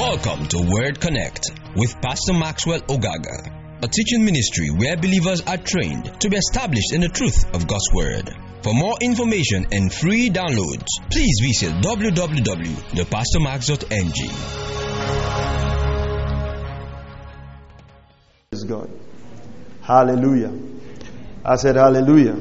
Welcome to Word Connect with Pastor Maxwell Ogaga, a teaching ministry where believers are trained to be established in the truth of God's Word. For more information and free downloads, please visit www.thepastormax.ng. Praise God. Hallelujah. I said hallelujah.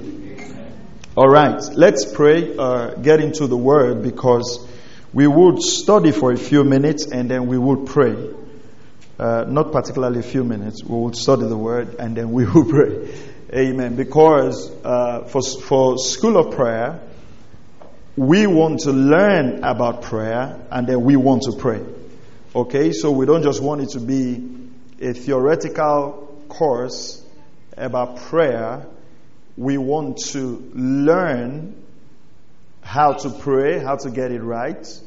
All right, let's pray, uh, get into the word because we would study for a few minutes and then we would pray. Uh, not particularly a few minutes. We would study the word and then we would pray. Amen. Because uh, for, for School of Prayer, we want to learn about prayer and then we want to pray. Okay, so we don't just want it to be a theoretical course about prayer. We want to learn how to pray, how to get it right,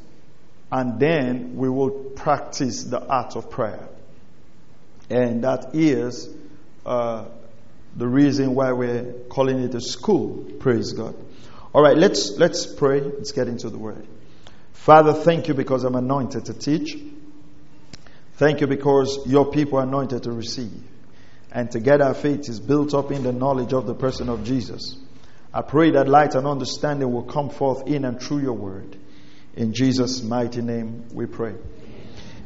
and then we will practice the art of prayer. And that is uh, the reason why we're calling it a school. Praise God. All right, let's let's pray. Let's get into the word. Father, thank you because I'm anointed to teach. Thank you because your people are anointed to receive. And together our faith is built up in the knowledge of the person of Jesus. I pray that light and understanding will come forth in and through your word. In Jesus' mighty name we pray.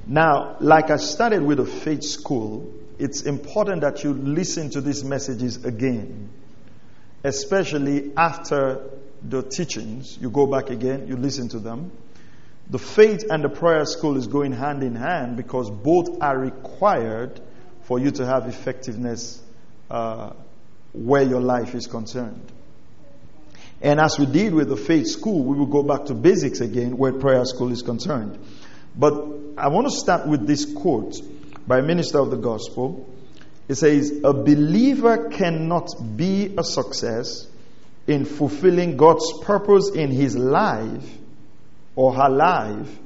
Now, like I started with a faith school, it's important that you listen to these messages again, especially after the teachings. You go back again, you listen to them. The faith and the prayer school is going hand in hand because both are required for you to have effectiveness uh, where your life is concerned. And as we did with the faith school, we will go back to basics again where prayer school is concerned. But I want to start with this quote by a minister of the gospel. It says, A believer cannot be a success in fulfilling God's purpose in his life or her life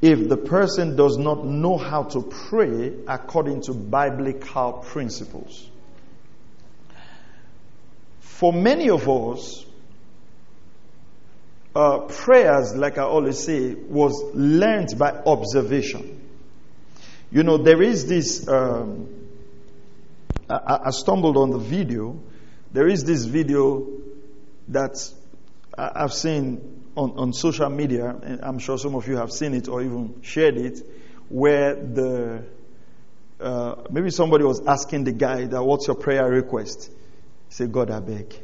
if the person does not know how to pray according to biblical principles. For many of us, uh, prayers, like I always say, was learned by observation. You know, there is this, um, I, I, stumbled on the video. There is this video that I've seen on, on social media, and I'm sure some of you have seen it or even shared it, where the, uh, maybe somebody was asking the guy that, what's your prayer request? He said, God, I beg.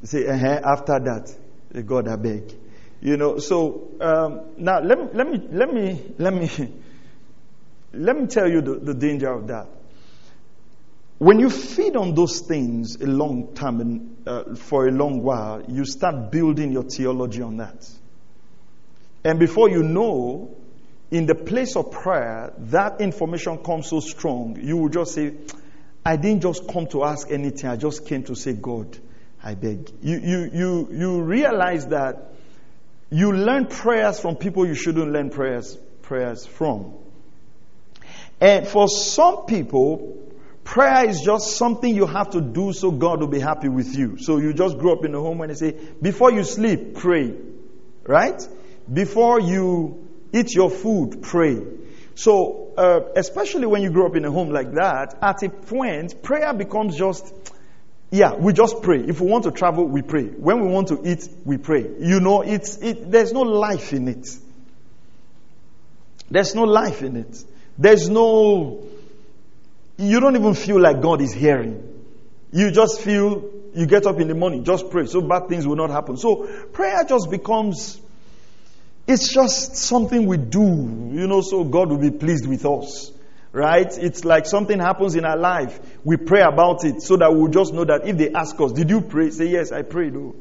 He said, uh-huh, after that, God, I beg. You know, so um, now let me, let me, let me, let me, let me tell you the, the danger of that. When you feed on those things a long time and uh, for a long while, you start building your theology on that. And before you know, in the place of prayer, that information comes so strong, you will just say, I didn't just come to ask anything, I just came to say, God, I beg. You, you, you, you realize that you learn prayers from people you shouldn't learn prayers, prayers from. And for some people, prayer is just something you have to do so God will be happy with you. So you just grow up in a home and they say, before you sleep, pray. Right? Before you eat your food, pray. So, uh, especially when you grow up in a home like that, at a point, prayer becomes just yeah, we just pray. If we want to travel, we pray. When we want to eat, we pray. You know, it's, it, there's no life in it. There's no life in it. There's no, you don't even feel like God is hearing. You just feel, you get up in the morning, just pray. So bad things will not happen. So prayer just becomes, it's just something we do, you know, so God will be pleased with us right? It's like something happens in our life. We pray about it so that we'll just know that if they ask us, Did you pray? Say, Yes, I prayed. Oh.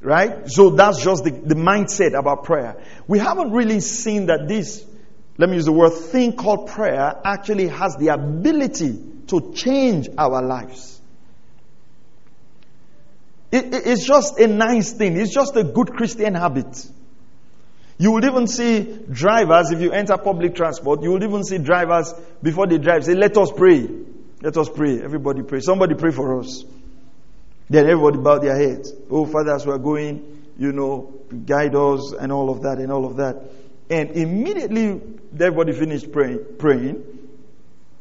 Right? So that's just the, the mindset about prayer. We haven't really seen that this, let me use the word, thing called prayer actually has the ability to change our lives. It, it, it's just a nice thing. It's just a good Christian habit. You will even see drivers, if you enter public transport, you will even see drivers before they drive say, Let us pray. Let us pray. Everybody pray. Somebody pray for us. Then everybody bow their heads. Oh, Father, as we are going, you know, guide us and all of that and all of that. And immediately everybody finished praying, praying.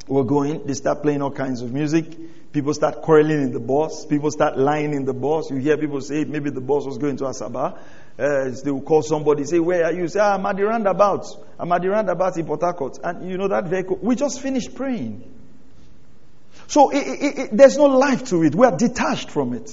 We're going, they start playing all kinds of music. People start quarreling in the bus. People start lying in the bus. You hear people say maybe the bus was going to Asaba. Uh, they will call somebody, say, Where are you? Say, ah, I'm at the roundabout. I'm at the roundabout in Port. And you know that vehicle. We just finished praying. So it, it, it, there's no life to it. We are detached from it.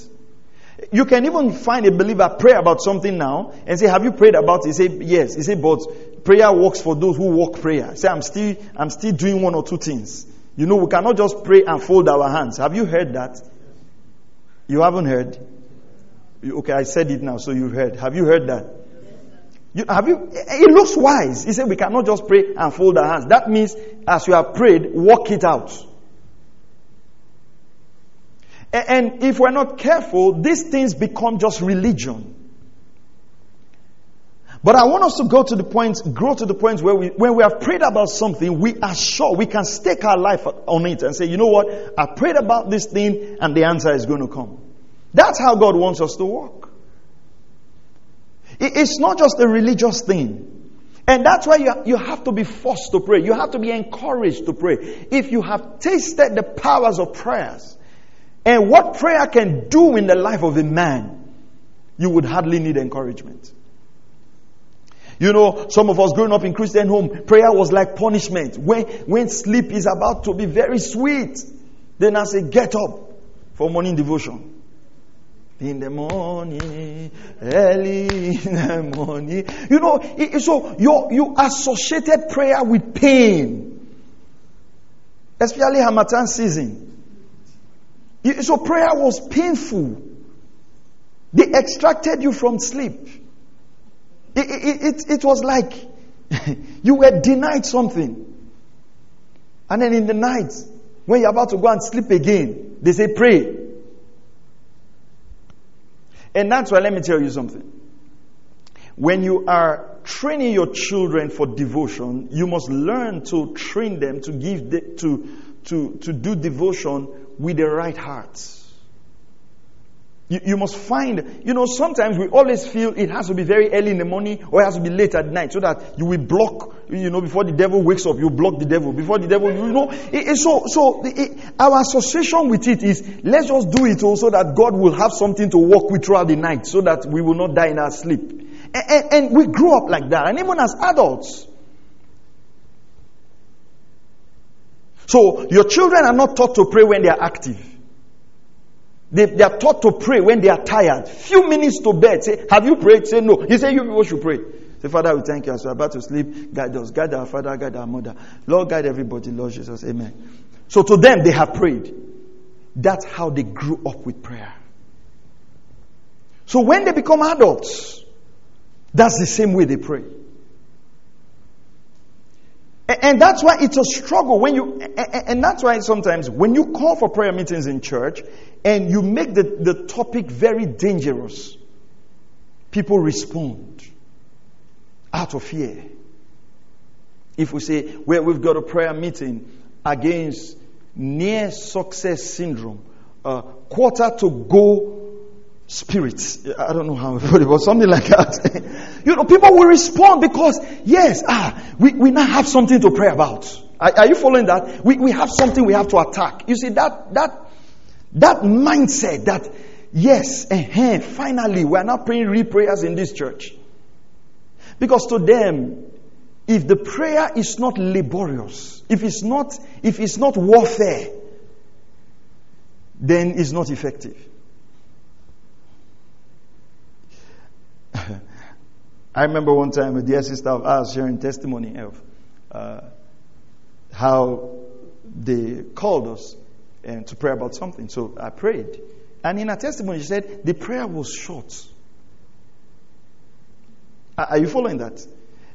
You can even find a believer pray about something now and say, Have you prayed about it? He Say, Yes. He say, But prayer works for those who walk prayer. Say, I'm still, I'm still doing one or two things. You know, we cannot just pray and fold our hands. Have you heard that? You haven't heard? Okay, I said it now, so you heard. Have you heard that? You, have you? It looks wise. He said we cannot just pray and fold our hands. That means as you have prayed, walk it out. And if we're not careful, these things become just religion. But I want us to go to the point, grow to the point where we, when we have prayed about something, we are sure we can stake our life on it and say, you know what? I prayed about this thing and the answer is going to come. That's how God wants us to walk. It's not just a religious thing. And that's why you, you have to be forced to pray. You have to be encouraged to pray. If you have tasted the powers of prayers and what prayer can do in the life of a man, you would hardly need encouragement. You know, some of us growing up in Christian home, prayer was like punishment. When, when sleep is about to be very sweet, then I say, get up for morning devotion. In the morning, early in the morning. You know, so you you associated prayer with pain. Especially Harmattan season. So prayer was painful. They extracted you from sleep. It, it, it was like you were denied something. And then in the night, when you're about to go and sleep again, they say, pray. And that's why, let me tell you something. When you are training your children for devotion, you must learn to train them to give, to, to, to do devotion with the right heart. You, you, must find, you know, sometimes we always feel it has to be very early in the morning or it has to be late at night so that you will block, you know, before the devil wakes up, you block the devil. Before the devil, you know, it, it, so, so it, our association with it is let's just do it also that God will have something to work with throughout the night so that we will not die in our sleep. And, and, and we grew up like that. And even as adults, So your children are not taught to pray when they are active. They, they, are taught to pray when they are tired. Few minutes to bed. Say, have you prayed? Say no. He say you people should pray. Say, Father, we thank you as we're about to sleep. Guide us. Guide our father, guide our mother. Lord, guide everybody. Lord Jesus. Amen. So to them, they have prayed. That's how they grew up with prayer. So when they become adults, that's the same way they pray. And that's why it's a struggle when you, and that's why sometimes when you call for prayer meetings in church and you make the, the topic very dangerous, people respond out of fear. If we say, well, we've got a prayer meeting against near success syndrome, uh, quarter to go spirits. I don't know how to put it, but something like that. you know, people will respond because, yes, ah, we, we now have something to pray about. Are, are you following that? We, we have something we have to attack. You see, that, that, that mindset that, yes, uh finally, we are not praying real prayers in this church. Because to them, if the prayer is not laborious, if it's not, if it's not warfare, then it's not effective. I remember one time a dear sister of ours sharing testimony of uh, how they called us and to pray about something. So I prayed. And in her testimony, she said the prayer was short. Are you following that?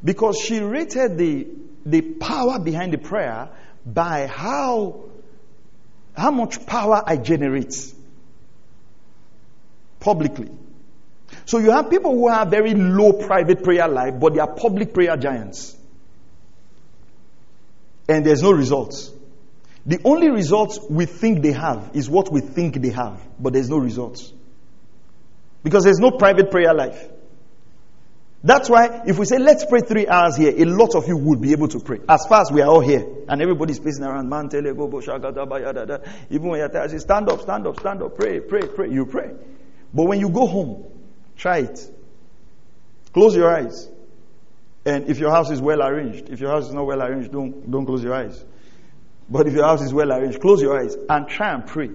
Because she rated the, the power behind the prayer by how, how much power I generate publicly. So you have people who have very low private prayer life, but they are public prayer giants. And there's no results. The only results we think they have is what we think they have, but there's no results. Because there's no private prayer life. That's why if we say let's pray three hours here, a lot of you would be able to pray. As far as we are all here and everybody's pacing around, man, tele, go, even when you're tired, say, stand up, stand up, stand up, pray, pray, pray. You pray. But when you go home, try it. Close your eyes. And if your house is well arranged, if your house is not well arranged, don't, don't close your eyes. But if your house is well arranged, close your eyes and try and pray.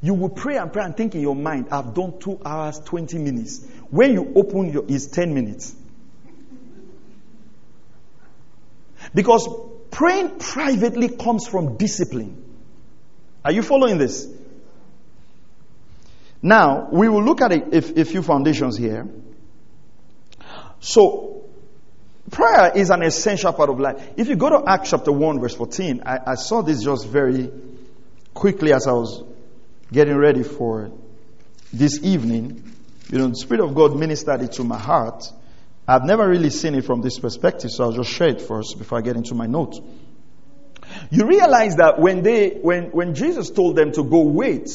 You will pray and pray and think in your mind, I've done two hours, 20 minutes. When you open your, it's 10 minutes. Because praying privately comes from discipline. Are you following this? Now, we will look at a, a, a few foundations here. So, prayer is an essential part of life. If you go to Acts chapter 1, verse 14, I, I saw this just very quickly as I was getting ready for this evening. You know, the Spirit of God ministered it to my heart. I've never really seen it from this perspective, so I'll just share it first before I get into my notes. You realize that when they, when, when Jesus told them to go wait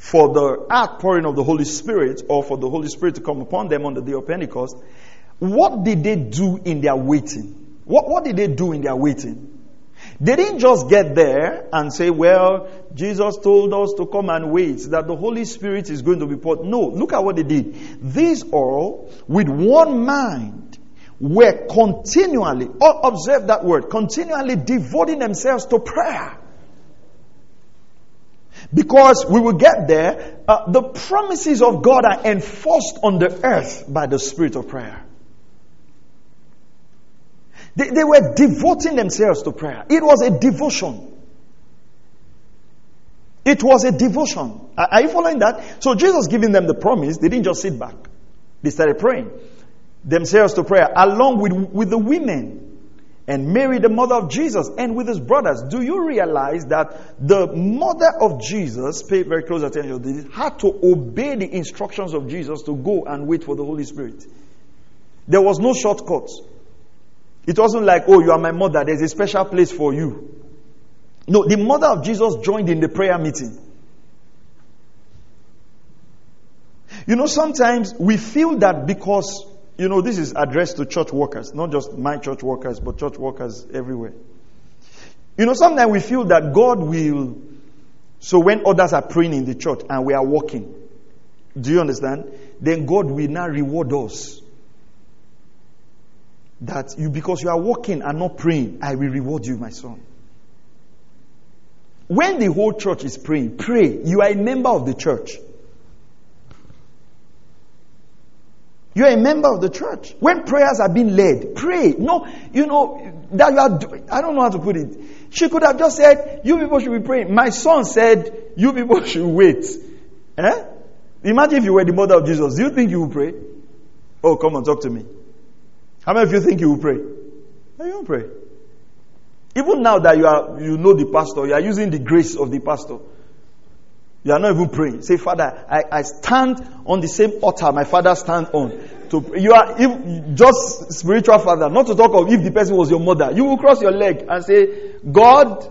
for the outpouring of the Holy Spirit or for the Holy Spirit to come upon them on the day of Pentecost, what did they do in their waiting? What, what did they do in their waiting? They didn't just get there and say, well, Jesus told us to come and wait, that the Holy Spirit is going to be poured. No, look at what they did. These all, with one mind, were continually, observe that word, continually devoting themselves to prayer. Because we will get there, uh, the promises of God are enforced on the earth by the spirit of prayer. They, they were devoting themselves to prayer. It was a devotion. It was a devotion. Are, are you following that? So Jesus giving them the promise, they didn't just sit back. They started praying themselves to prayer along with, with the women and Mary, the mother of Jesus, and with his brothers. Do you realize that the mother of Jesus, pay very close attention to this, had to obey the instructions of Jesus to go and wait for the Holy Spirit? There was no shortcut. It wasn't like, oh, you are my mother, there's a special place for you. No, the mother of Jesus joined in the prayer meeting. You know, sometimes we feel that because, you know, this is addressed to church workers, not just my church workers, but church workers everywhere. You know, sometimes we feel that God will, so when others are praying in the church and we are walking, do you understand? Then God will now reward us that you, because you are walking and not praying, I will reward you, my son. When the whole church is praying, pray. You are a member of the church. You are a member of the church. When prayers are being led, pray. No, you know, that you are, I don't know how to put it. She could have just said, you people should be praying. My son said, you people should wait. Eh? Imagine if you were the mother of Jesus. Do you think you will pray? Oh, come on, talk to me. How many of you think you will pray? No, you won't pray. Even now that you are, you know the pastor, you are using the grace of the pastor. You are not even praying. Say, Father, I, I stand on the same altar my father stand on. To, you are if, just spiritual father, not to talk of if the person was your mother. You will cross your leg and say, God,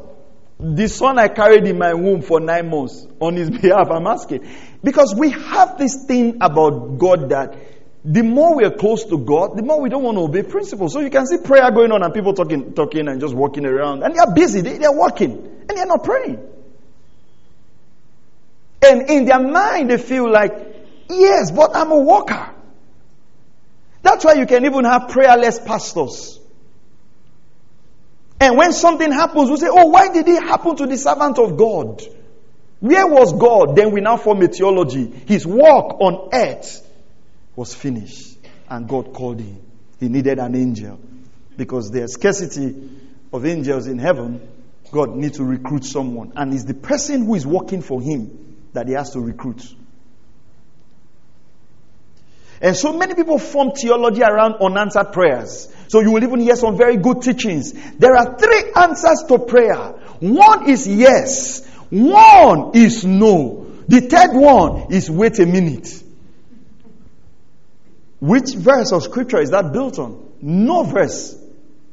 the son I carried in my womb for nine months, on his behalf, I'm asking. Because we have this thing about God that the more we are close to God, the more we don't want to obey principles. So you can see prayer going on and people talking, talking and just walking around. And they are busy, they, they are working, and they are not praying. And in their mind, they feel like, yes, but I'm a worker. That's why you can even have prayerless pastors. And when something happens, we say, oh, why did it happen to the servant of God? Where was God? Then we now form a theology. His work on earth was finished and God called him. He needed an angel because there's scarcity of angels in heaven. God needs to recruit someone, and it's the person who is working for him that he has to recruit. And so many people form theology around unanswered prayers. So you will even hear some very good teachings. There are three answers to prayer. One is yes. One is no. The third one is wait a minute. Which verse of scripture is that built on? No verse.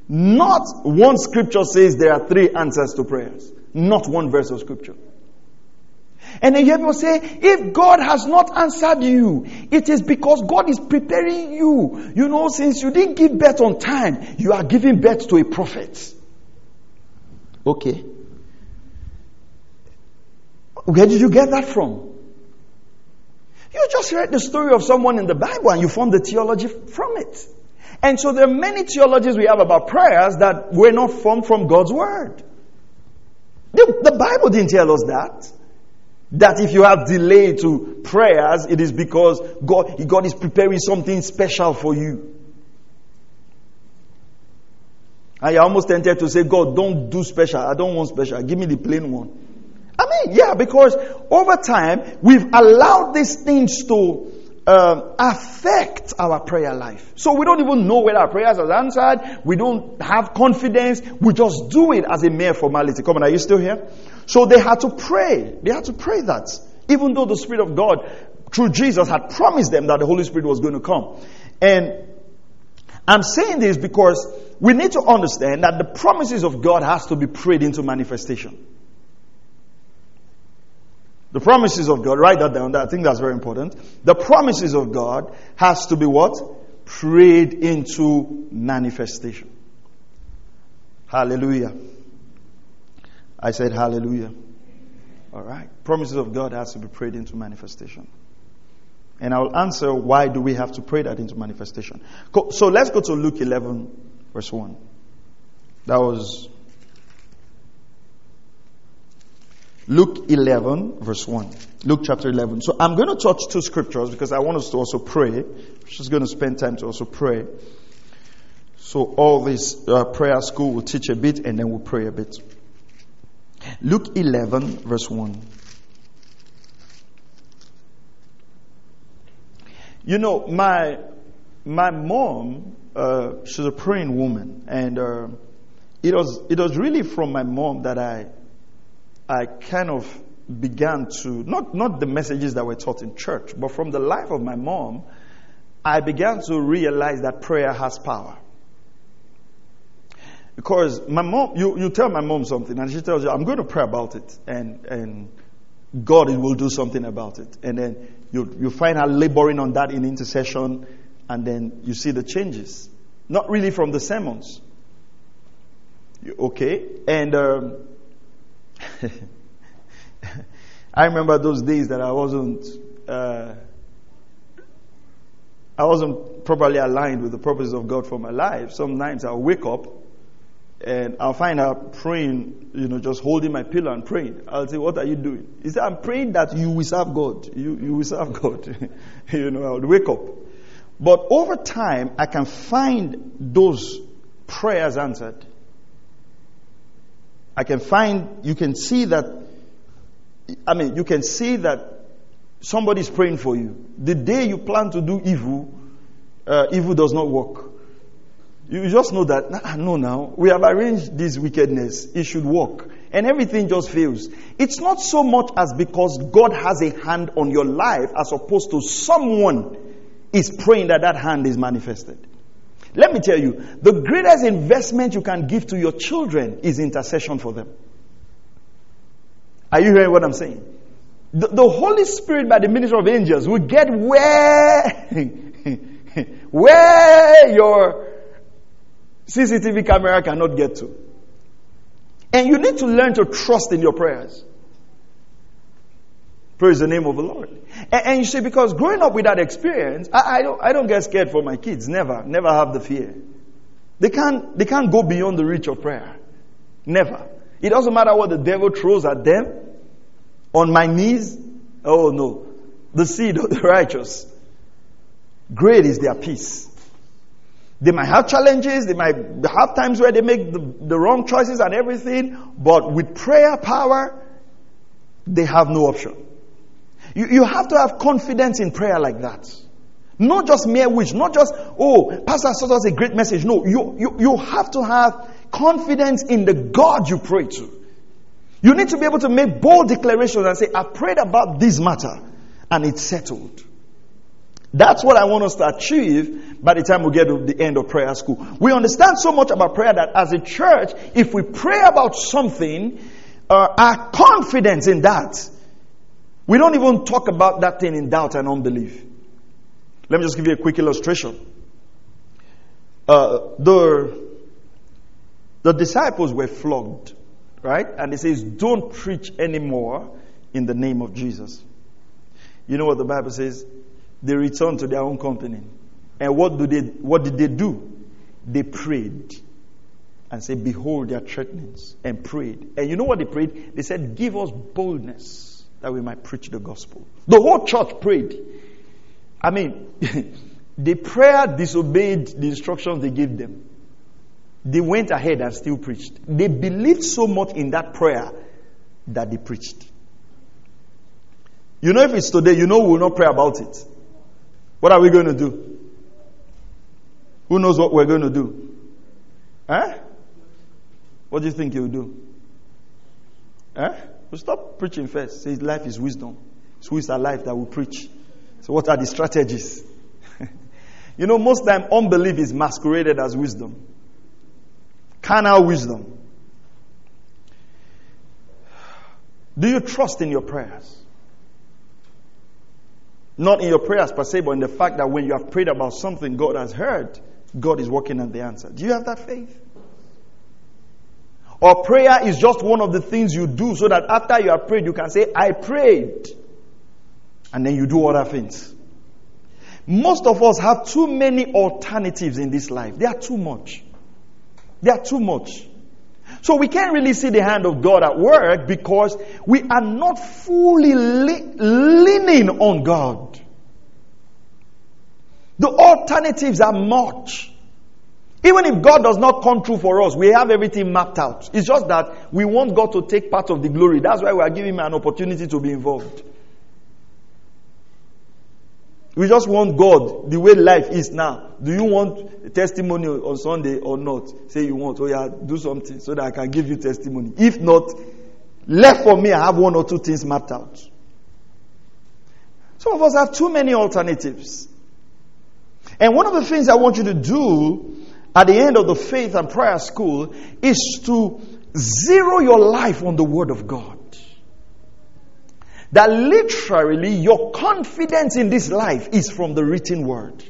Not one scripture says there are three answers to prayers. Not one verse of scripture. And then you people say, if God has not answered you, it is because God is preparing you. You know, since you didn't give birth on time, you are giving birth to a prophet. Okay. Where did you get that from? You just read the story of someone in the Bible and you formed the theology from it. And so there are many theologies we have about prayers that were not formed from God's word. The, the Bible didn't tell us that. That if you have delay to prayers, it is because God, God is preparing something special for you. I almost tempted to say, God, don't do special. I don't want special. Give me the plain one. I mean, yeah, because over time, we've allowed these things to um, affect our prayer life. So we don't even know whether our prayers are answered. We don't have confidence. We just do it as a mere formality. Come on, are you still here? So they had to pray. They had to pray that. Even though the Spirit of God, through Jesus, had promised them that the Holy Spirit was going to come. And I'm saying this because we need to understand that the promises of God has to be prayed into manifestation. The promises of God, write that down. I think that's very important. The promises of God has to be what? Prayed into manifestation. Hallelujah. I said hallelujah. All right. Promises of God has to be prayed into manifestation. And I will answer why do we have to pray that into manifestation. So let's go to Luke 11 verse 1. That was Luke 11 verse 1. Luke chapter 11. So I'm going to touch two scriptures because I want us to also pray. We're going to spend time to also pray. So all this uh, prayer school will teach a bit and then we'll pray a bit. Luke 11, verse 1. You know, my, my mom, uh, she's a praying woman, and uh, it, was, it was really from my mom that I, I kind of began to, not, not the messages that were taught in church, but from the life of my mom, I began to realize that prayer has power. Because my mom, you, you tell my mom something and she tells you, I'm going to pray about it and, and God will do something about it. And then you, you find her laboring on that in intercession and then you see the changes. Not really from the sermons. Okay? And um, I remember those days that I wasn't, uh, I wasn't properly aligned with the purposes of God for my life. Sometimes I'll wake up and I'll find her praying, you know, just holding my pillow and praying. I'll say, What are you doing? He said, I'm praying that you will serve God. You, you will serve God. you know, I would wake up. But over time, I can find those prayers answered. I can find, you can see that, I mean, you can see that somebody's praying for you. The day you plan to do evil, uh, evil does not work. You just know that, no, now, we have arranged this wickedness. It should work. And everything just fails. It's not so much as because God has a hand on your life as opposed to someone is praying that that hand is manifested. Let me tell you, the greatest investment you can give to your children is intercession for them. Are you hearing what I'm saying? The, the Holy Spirit, by the ministry of angels, will get where, where your CCTV camera cannot get to. And you need to learn to trust in your prayers. Praise the name of the Lord. And, and you see, because growing up with that experience, I, I, don't, I don't get scared for my kids. Never. Never have the fear. They can't, they can't go beyond the reach of prayer. Never. It doesn't matter what the devil throws at them. On my knees. Oh no. The seed of the righteous. Great is their peace. They might have challenges, they might have times where they make the, the wrong choices and everything, but with prayer power, they have no option. You, you have to have confidence in prayer like that. Not just mere wish, not just, oh, Pastor says us a great message. No, you, you, you have to have confidence in the God you pray to. You need to be able to make bold declarations and say, I prayed about this matter and it's settled. That's what I want us to achieve by the time we get to the end of prayer school. We understand so much about prayer that as a church, if we pray about something, uh, our confidence in that We don't even talk about that thing in doubt and unbelief. Let me just give you a quick illustration. Uh, the, the disciples were flogged, right? And it says, don't preach anymore in the name of Jesus. You know what the Bible says? They returned to their own company. And what, do they, what did they do? They prayed and said, Behold their threatenings, and prayed. And you know what they prayed? They said, Give us boldness that we might preach the gospel. The whole church prayed. I mean, the prayer disobeyed the instructions they gave them. They went ahead and still preached. They believed so much in that prayer that they preached. You know, if it's today, you know we will not pray about it. What are we going to do? Who knows what we're going to do? Huh? What do you think he'll do? Huh? We'll stop preaching first. Say life is wisdom. It's who is alive that will preach. So what are the strategies? you know, most time unbelief is masqueraded as wisdom. Carnal wisdom. Do you trust in your prayers? Not in your prayers per se, but in the fact that when you have prayed about something God has heard, God is working on the answer. Do you have that faith? Or prayer is just one of the things you do so that after you have prayed, you can say, I prayed. And then you do other things. Most of us have too many alternatives in this life. They are too much. They are too much. So we can't really see the hand of God at work because we are not fully leaning on God. The alternatives are much. Even if God does not come true for us, we have everything mapped out. It's just that we want God to take part of the glory. That's why we are giving him an opportunity to be involved. We just want God the way life is now. Do you want testimony on Sunday or not? Say you want. Oh yeah, do something so that I can give you testimony. If not, left for me, I have one or two things mapped out. Some of us have too many alternatives. And one of the things I want you to do at the end of the faith and prayer school is to zero your life on the Word of God. That literally your confidence in this life is from the written Word,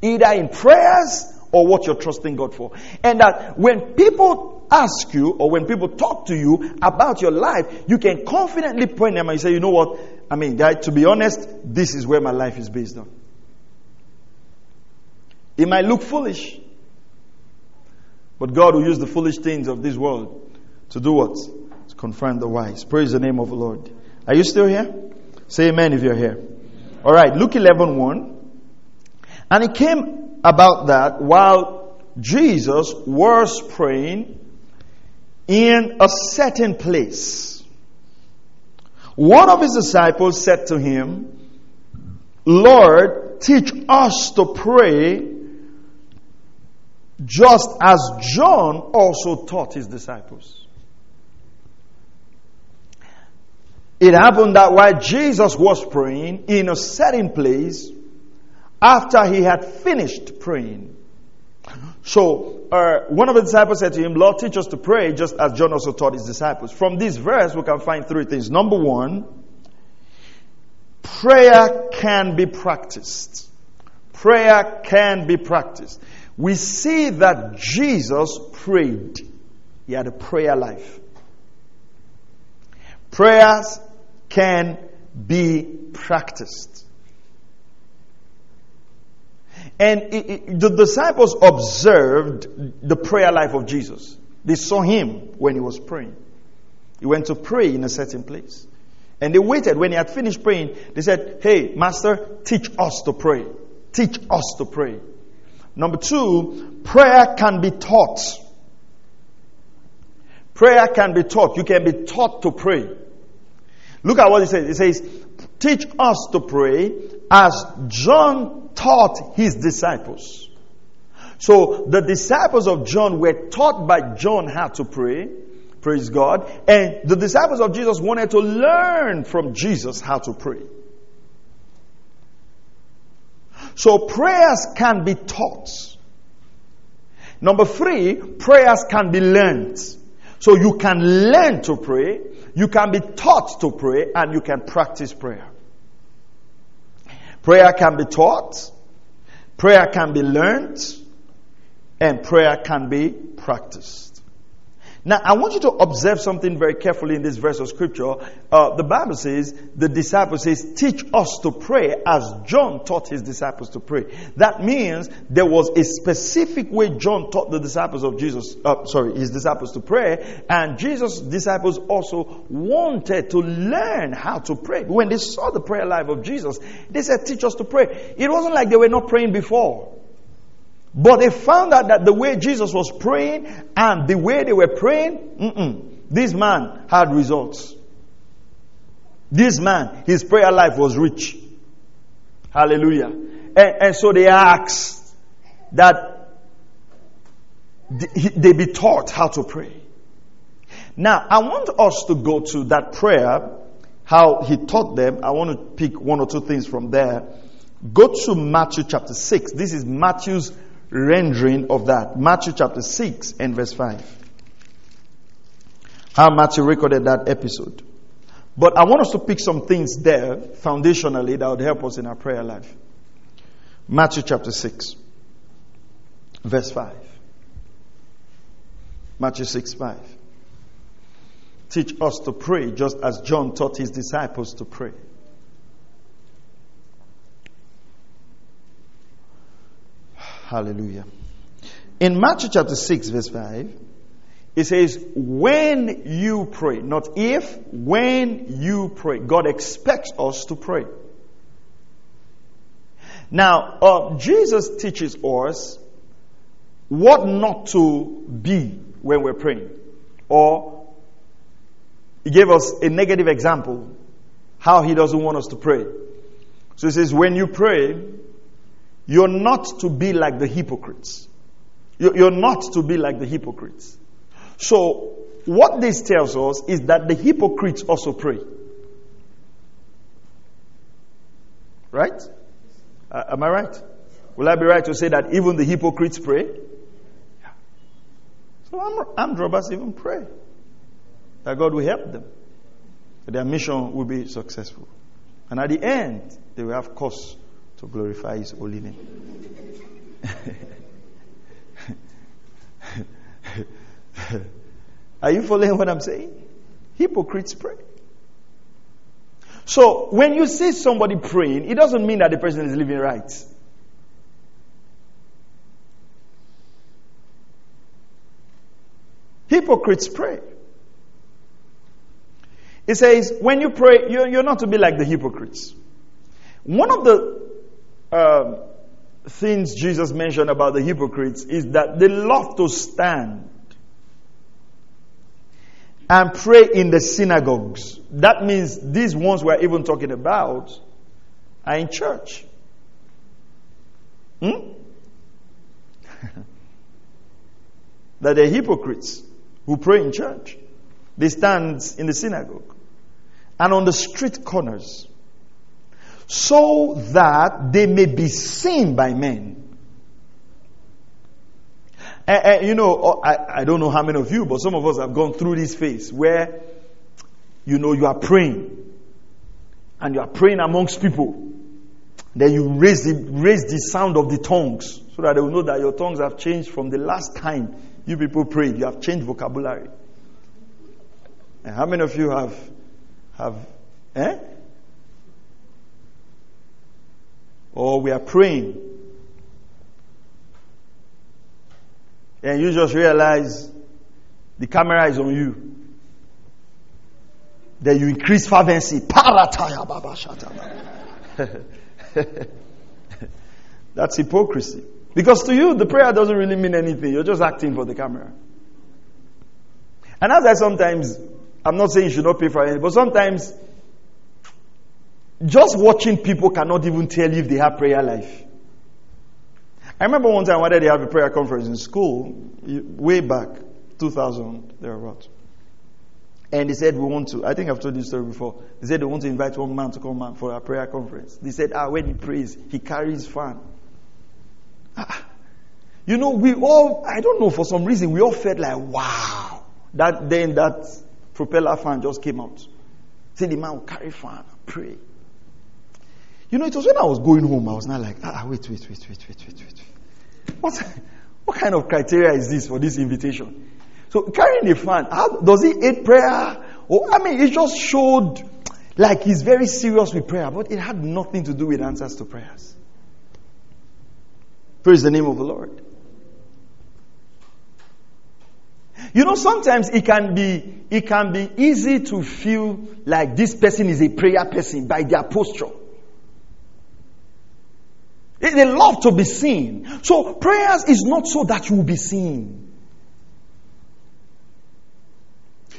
either in prayers or what you're trusting God for. And that when people ask you or when people talk to you about your life, you can confidently point them and say, you know what? I mean, to be honest, this is where my life is based on. It might look foolish, but God will use the foolish things of this world to do what? To confront the wise. Praise the name of the Lord. Are you still here? Say amen if you're here. All right, Luke 11 1. And it came about that while Jesus was praying in a certain place, one of his disciples said to him, Lord, teach us to pray just as John also taught his disciples. It happened that while Jesus was praying in a certain place, after he had finished praying, so uh, one of the disciples said to him, Lord, teach us to pray just as John also taught his disciples. From this verse, we can find three things. Number one, prayer can be practiced. Prayer can be practiced we see that Jesus prayed. He had a prayer life. Prayers can be practiced. And it, it, the disciples observed the prayer life of Jesus. They saw him when he was praying. He went to pray in a certain place. And they waited. When he had finished praying, they said, Hey, Master, teach us to pray. Teach us to pray. Number two, prayer can be taught. Prayer can be taught. You can be taught to pray. Look at what he says. He says, teach us to pray as John taught his disciples. So the disciples of John were taught by John how to pray. Praise God. And the disciples of Jesus wanted to learn from Jesus how to pray. So prayers can be taught. Number three, prayers can be learned. So you can learn to pray You can be taught to pray and you can practice prayer. Prayer can be taught, prayer can be learned, and prayer can be practiced. Now, I want you to observe something very carefully in this verse of scripture. Uh, the Bible says, the disciple says, teach us to pray as John taught his disciples to pray. That means there was a specific way John taught the disciples of Jesus, uh, sorry, his disciples to pray, and Jesus' disciples also wanted to learn how to pray. When they saw the prayer life of Jesus, they said, teach us to pray. It wasn't like they were not praying before. But they found out that the way Jesus was praying and the way they were praying, this man had results. This man, his prayer life was rich. Hallelujah. And, and so they asked that they be taught how to pray. Now, I want us to go to that prayer, how he taught them. I want to pick one or two things from there. Go to Matthew chapter 6. This is Matthew's rendering of that. Matthew chapter 6 and verse 5. How Matthew recorded that episode. But I want us to pick some things there foundationally that would help us in our prayer life. Matthew chapter 6, verse 5. Matthew 6 5. Teach us to pray just as John taught his disciples to pray. Hallelujah. In Matthew chapter 6, verse 5, it says, when you pray, not if, when you pray. God expects us to pray. Now, uh, Jesus teaches us what not to be when we're praying. Or, he gave us a negative example how he doesn't want us to pray. So he says, when you pray, you're not to be like the hypocrites. You're not to be like the hypocrites. So, what this tells us is that the hypocrites also pray. Right? Uh, am I right? Will I be right to say that even the hypocrites pray? Yeah. So, armed, robbers even pray that God will help them. Their mission will be successful. And at the end, they will have cause to glorify His holy name. Are you following what I'm saying? Hypocrites pray. So when you see somebody praying, it doesn't mean that the person is living right. Hypocrites pray. It says, when you pray, you're, you're not to be like the hypocrites. One of the uh, things Jesus mentioned about the hypocrites is that they love to stand and pray in the synagogues. That means these ones we're even talking about are in church. Hmm? that they're hypocrites who pray in church. They stand in the synagogue and on the street corners so that they may be seen by men. And, and, you know, oh, I, I don't know how many of you, but some of us have gone through this phase where, you know, you are praying and you are praying amongst people. Then you raise the, raise the sound of the tongues so that they will know that your tongues have changed from the last time you people prayed. You have changed vocabulary. And how many of you have, have, eh? Or we are praying, and you just realize the camera is on you. Then you increase fervency. That's hypocrisy. Because to you, the prayer doesn't really mean anything. You're just acting for the camera. And as I sometimes, I'm not saying you should not pay for it, but sometimes just watching people cannot even tell if they have prayer life. I remember one time I wanted to have a prayer conference in school, way back, 2000, thereabouts. And they said, we want to, I think I've told this story before. They said they want to invite one man to come for a prayer conference. They said, ah, when he prays, he carries fan. Ah, you know, we all, I don't know, for some reason, we all felt like, wow. That then that propeller fan just came out. See, the man will carry fan pray. You know, it was when I was going home, I was not like, ah, wait, wait, wait, wait, wait, wait, wait. What, what kind of criteria is this for this invitation? So carrying a fan, how, does he aid prayer? Or, I mean, it just showed like he's very serious with prayer, but it had nothing to do with answers to prayers. Praise the name of the Lord. You know, sometimes it can be it can be easy to feel like this person is a prayer person by their posture. They love to be seen. So prayers is not so that you will be seen.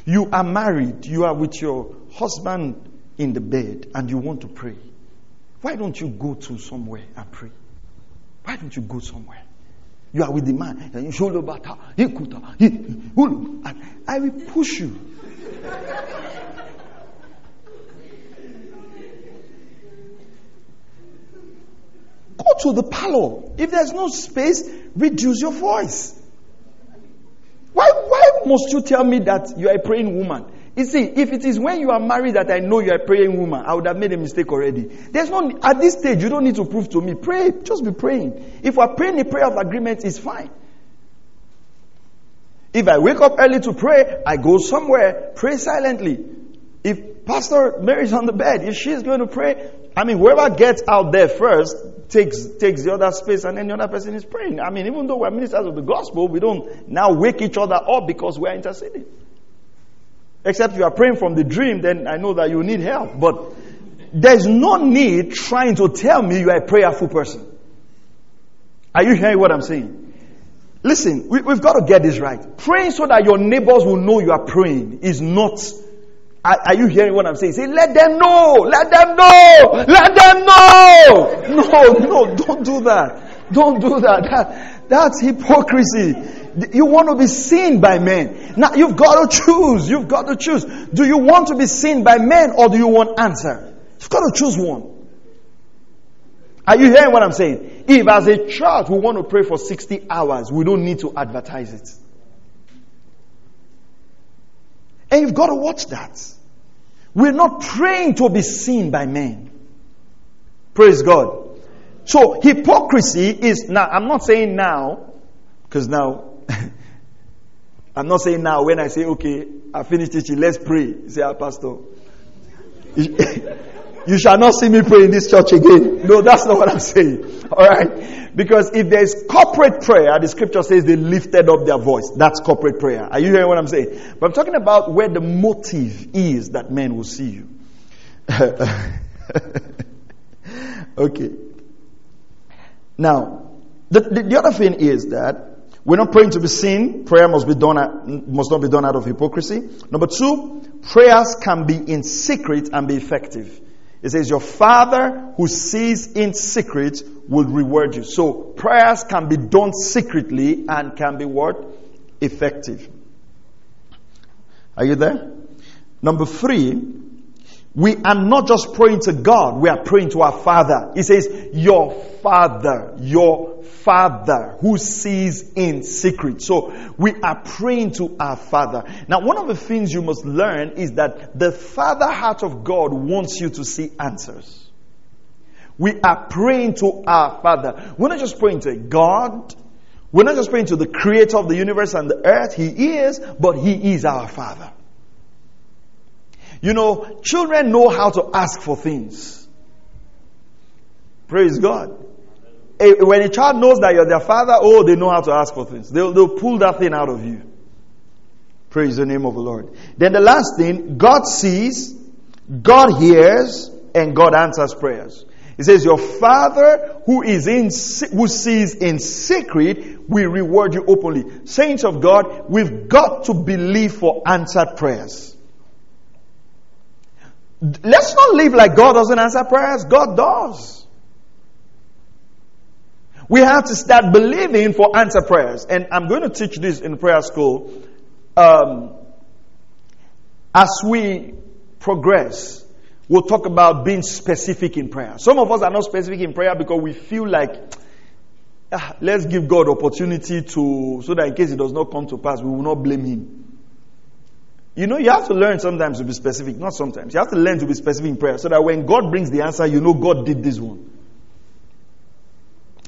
You are married, you are with your husband in the bed, and you want to pray. Why don't you go to somewhere and pray? Why don't you go somewhere? You are with the man, and you shoulder bata, and I will push you. Go to the parlor. If there's no space, reduce your voice. Why, why must you tell me that you are a praying woman? You see, if it is when you are married that I know you are a praying woman, I would have made a mistake already. There's no, at this stage, you don't need to prove to me. Pray, just be praying. If we're praying a prayer of agreement, it's fine. If I wake up early to pray, I go somewhere, pray silently. If Pastor Mary's on the bed, if she's going to pray, I mean, whoever gets out there first takes, takes the other space and then the other person is praying. I mean, even though we're ministers of the gospel, we don't now wake each other up because we're interceding. Except you are praying from the dream, then I know that you need help. But there's no need trying to tell me you are a prayerful person. Are you hearing what I'm saying? Listen, we, have got to get this right. Praying so that your neighbors will know you are praying is not are, are, you hearing what I'm saying? Say, let them know, let them know, let them know. No, no, don't do that. Don't do that. that that's hypocrisy. You want to be seen by men. Now you've got to choose. You've got to choose. Do you want to be seen by men or do you want answer? You've got to choose one. Are you hearing what I'm saying? If as a church we want to pray for 60 hours, we don't need to advertise it. And you've got to watch that. We're not praying to be seen by men. Praise God. So hypocrisy is now, I'm not saying now, because now, I'm not saying now when I say, okay, I finished teaching, let's pray. Say, ah, Pastor, you shall not see me pray in this church again. No, that's not what I'm saying. Alright? Because if there is corporate prayer, the scripture says they lifted up their voice. That's corporate prayer. Are you hearing what I'm saying? But I'm talking about where the motive is that men will see you. okay. Now, the, the, the other thing is that we're not praying to be seen. Prayer must be done must not be done out of hypocrisy. Number two, prayers can be in secret and be effective. It says, Your Father who sees in secret will reward you. So prayers can be done secretly and can be what? Effective. Are you there? Number three, we are not just praying to God, we are praying to our Father. He says, Your Father, your Father who sees in secret. So we are praying to our Father. Now, one of the things you must learn is that the Father heart of God wants you to see answers. We are praying to our Father. We're not just praying to God. We're not just praying to the creator of the universe and the earth. He is, but He is our Father. You know, children know how to ask for things. Praise God when a child knows that you're their father, oh, they know how to ask for things. They'll, they'll pull that thing out of you. Praise the name of the Lord. Then the last thing, God sees, God hears, and God answers prayers. He says, Your Father who is in who sees in secret will reward you openly. Saints of God, we've got to believe for answered prayers. Let's not live like God doesn't answer prayers. God does. We have to start believing for answer prayers. And I'm going to teach this in prayer school. Um, as we progress, we'll talk about being specific in prayer. Some of us are not specific in prayer because we feel like, ah, let's give God opportunity to, so that in case it does not come to pass, we will not blame Him. You know, you have to learn sometimes to be specific. Not sometimes. You have to learn to be specific in prayer so that when God brings the answer, you know God did this one.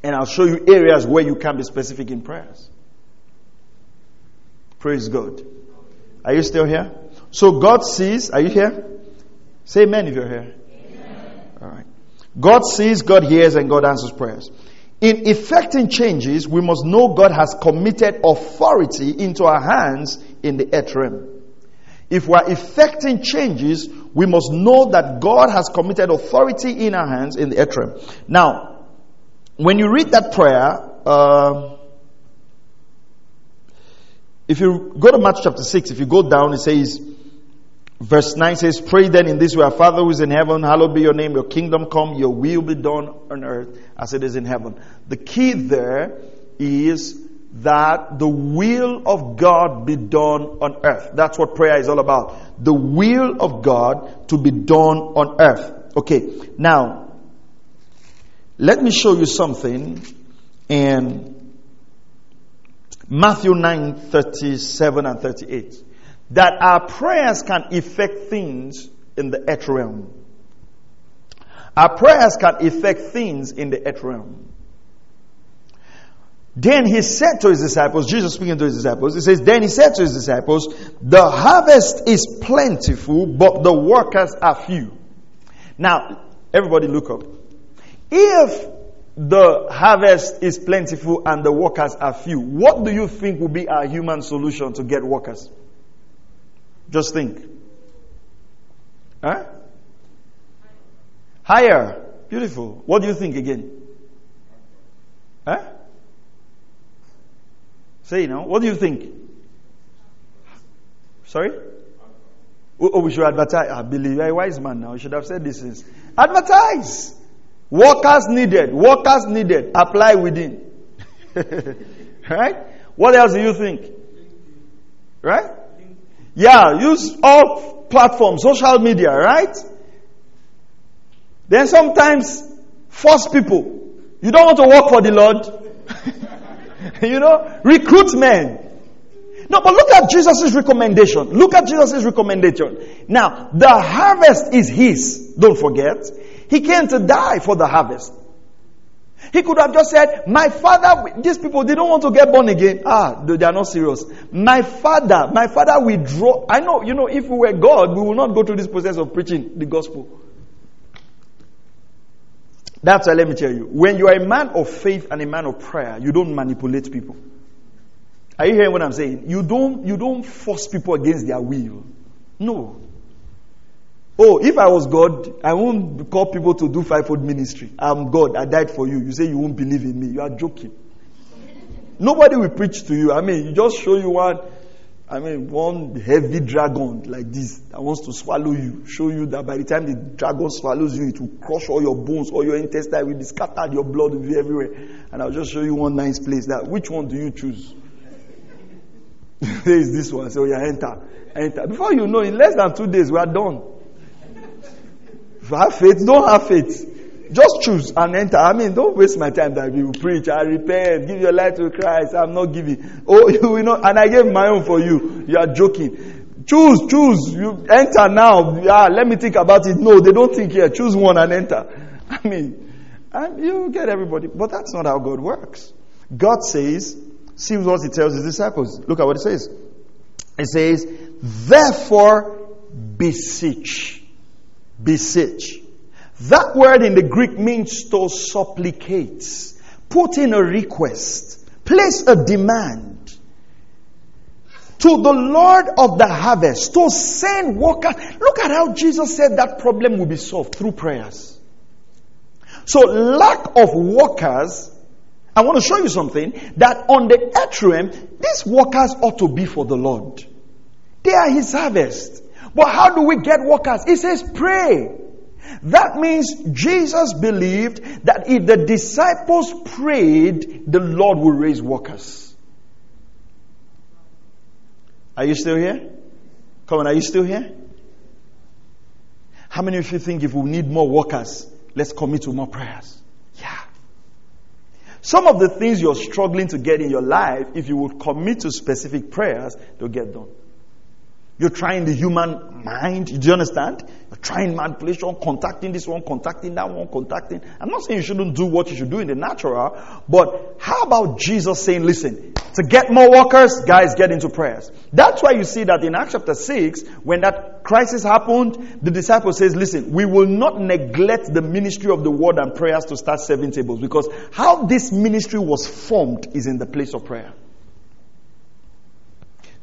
And I'll show you areas where you can be specific in prayers. Praise God. Are you still here? So God sees. Are you here? Say amen if you're here. Amen. All right. God sees, God hears, and God answers prayers. In effecting changes, we must know God has committed authority into our hands in the earth realm. If we are effecting changes, we must know that God has committed authority in our hands in the realm. Now, when you read that prayer, uh, if you go to Matthew chapter 6, if you go down, it says, verse 9 says, Pray then in this way, Our Father who is in heaven, hallowed be your name, your kingdom come, your will be done on earth as it is in heaven. The key there is that the will of God be done on earth. That's what prayer is all about. The will of God to be done on earth. Okay, now, let me show you something in Matthew 9 37 and 38. That our prayers can affect things in the earth realm. Our prayers can affect things in the earth realm. Then he said to his disciples, Jesus speaking to his disciples, he says, Then he said to his disciples, The harvest is plentiful, but the workers are few. Now, everybody look up. If the harvest is plentiful and the workers are few, what do you think will be our human solution to get workers? Just think. Huh? Higher. Beautiful. What do you think again? Huh? Say now. What do you think? Sorry? Oh, oh we should advertise. I believe you're a wise man now. You should have said this is advertise. Workers needed. Workers needed. Apply within. right? What else do you think? Right? Yeah, use all platforms, social media, right? Then sometimes force people. You don't want to work for the Lord. you know, recruit men. No, but look at Jesus' recommendation. Look at Jesus' recommendation. Now, the harvest is his. Don't forget. He came to die for the harvest. He could have just said, My father, these people, they don't want to get born again. Ah, they are not serious. My father, my father withdraw. I know, you know, if we were God, we will not go through this process of preaching the gospel. That's why let me tell you. When you are a man of faith and a man of prayer, you don't manipulate people. Are you hearing what I'm saying? You don't, you don't force people against their will. No. Oh, if I was God, I won't call people to do fivefold ministry. I'm God. I died for you. You say you won't believe in me. You are joking. Nobody will preach to you. I mean, you just show you one I mean, one heavy dragon like this that wants to swallow you, show you that by the time the dragon swallows you, it will crush all your bones, all your intestine will be scattered, your blood will be everywhere. And I'll just show you one nice place. That which one do you choose? there is this one. So yeah, enter, enter. Before you know, in less than two days, we are done. If have faith, don't have faith. Just choose and enter. I mean, don't waste my time that you preach. I repent. Give your life to Christ. I'm not giving. Oh, you will not. And I gave my own for you. You are joking. Choose, choose. You enter now. Yeah, let me think about it. No, they don't think here. Choose one and enter. I mean, and you get everybody. But that's not how God works. God says, see what he tells his disciples. Look at what it says. It says, therefore beseech. Beseech. That word in the Greek means to supplicate, put in a request, place a demand to the Lord of the harvest to send workers. Look at how Jesus said that problem will be solved through prayers. So, lack of workers, I want to show you something that on the earth these workers ought to be for the Lord. They are His harvest. But how do we get workers? He says, pray. That means Jesus believed that if the disciples prayed, the Lord would raise workers. Are you still here? Come on, are you still here? How many of you think if we need more workers, let's commit to more prayers? Yeah. Some of the things you're struggling to get in your life, if you would commit to specific prayers, they'll get done. You're trying the human mind. Do you understand? You're trying manipulation, contacting this one, contacting that one, contacting. I'm not saying you shouldn't do what you should do in the natural, but how about Jesus saying, listen, to get more workers, guys, get into prayers. That's why you see that in Acts chapter 6, when that crisis happened, the disciple says, listen, we will not neglect the ministry of the word and prayers to start serving tables because how this ministry was formed is in the place of prayer.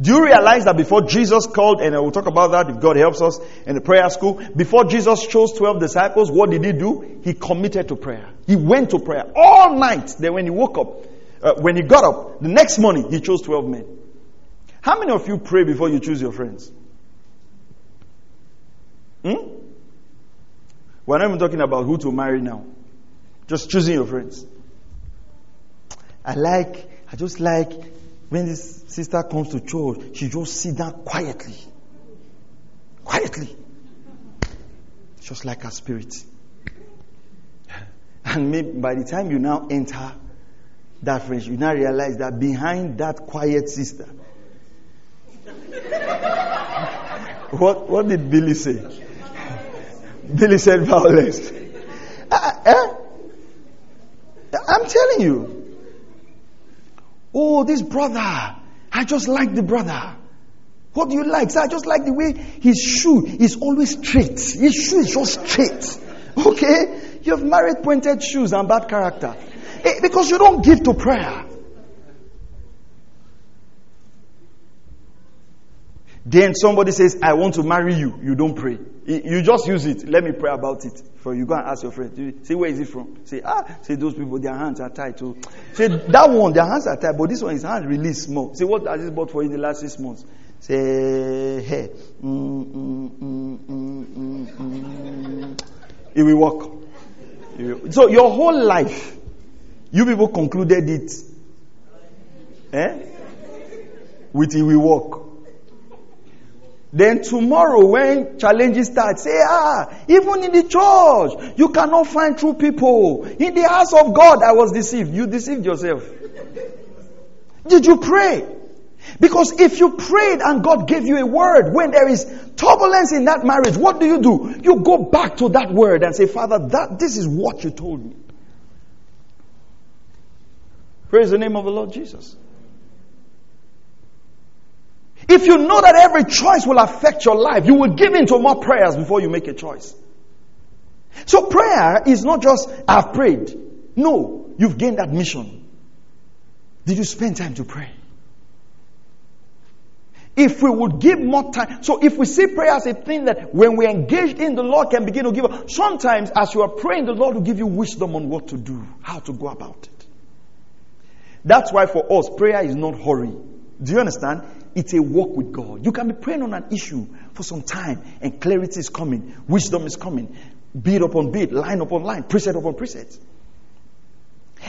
Do you realize that before Jesus called, and we'll talk about that if God helps us in the prayer school, before Jesus chose 12 disciples, what did he do? He committed to prayer. He went to prayer all night. Then when he woke up, uh, when he got up, the next morning, he chose 12 men. How many of you pray before you choose your friends? Hmm? We're not even talking about who to marry now. Just choosing your friends. I like, I just like when this sister comes to church, she just sit down quietly. Quietly. Just like her spirit. And maybe by the time you now enter that friendship, you now realize that behind that quiet sister, what, what did Billy say? Billy said violence. Uh, uh, I'm telling you. Oh, this brother. I just like the brother. What do you like? Sir, I just like the way his shoe is always straight. His shoe is just straight. Okay? You have married pointed shoes and bad character. Eh, because you don't give to prayer. Then somebody says, I want to marry you. You don't pray. You just use it. Let me pray about it. For you go and ask your friend. Say, where is it from? Say, ah, say those people, their hands are tied too. Say, that one, their hands are tied, but this one, his hand really small. Say, what has this bought for you in the last six months? Say, hey. Mm, mm, mm. It will work. So your whole life, you people concluded it. Eh? With it will work. Then tomorrow when challenges start, say, ah, even in the church, you cannot find true people. In the house of God, I was deceived. You deceived yourself. Did you pray? Because if you prayed and God gave you a word, when there is turbulence in that marriage, what do you do? You go back to that word and say, Father, that, this is what you told me. Praise the name of the Lord Jesus. If you know that every choice will affect your life, you will give into more prayers before you make a choice. So prayer is not just, I've prayed. No, you've gained admission. Did you spend time to pray? If we would give more time, so if we see prayer as a thing that when we're engaged in, the Lord can begin to give. Sometimes, as you are praying, the Lord will give you wisdom on what to do, how to go about it. That's why for us, prayer is not hurry. Do you understand? It's a walk with God. You can be praying on an issue for some time and clarity is coming, wisdom is coming, beat upon beat, line upon line, precept upon precept.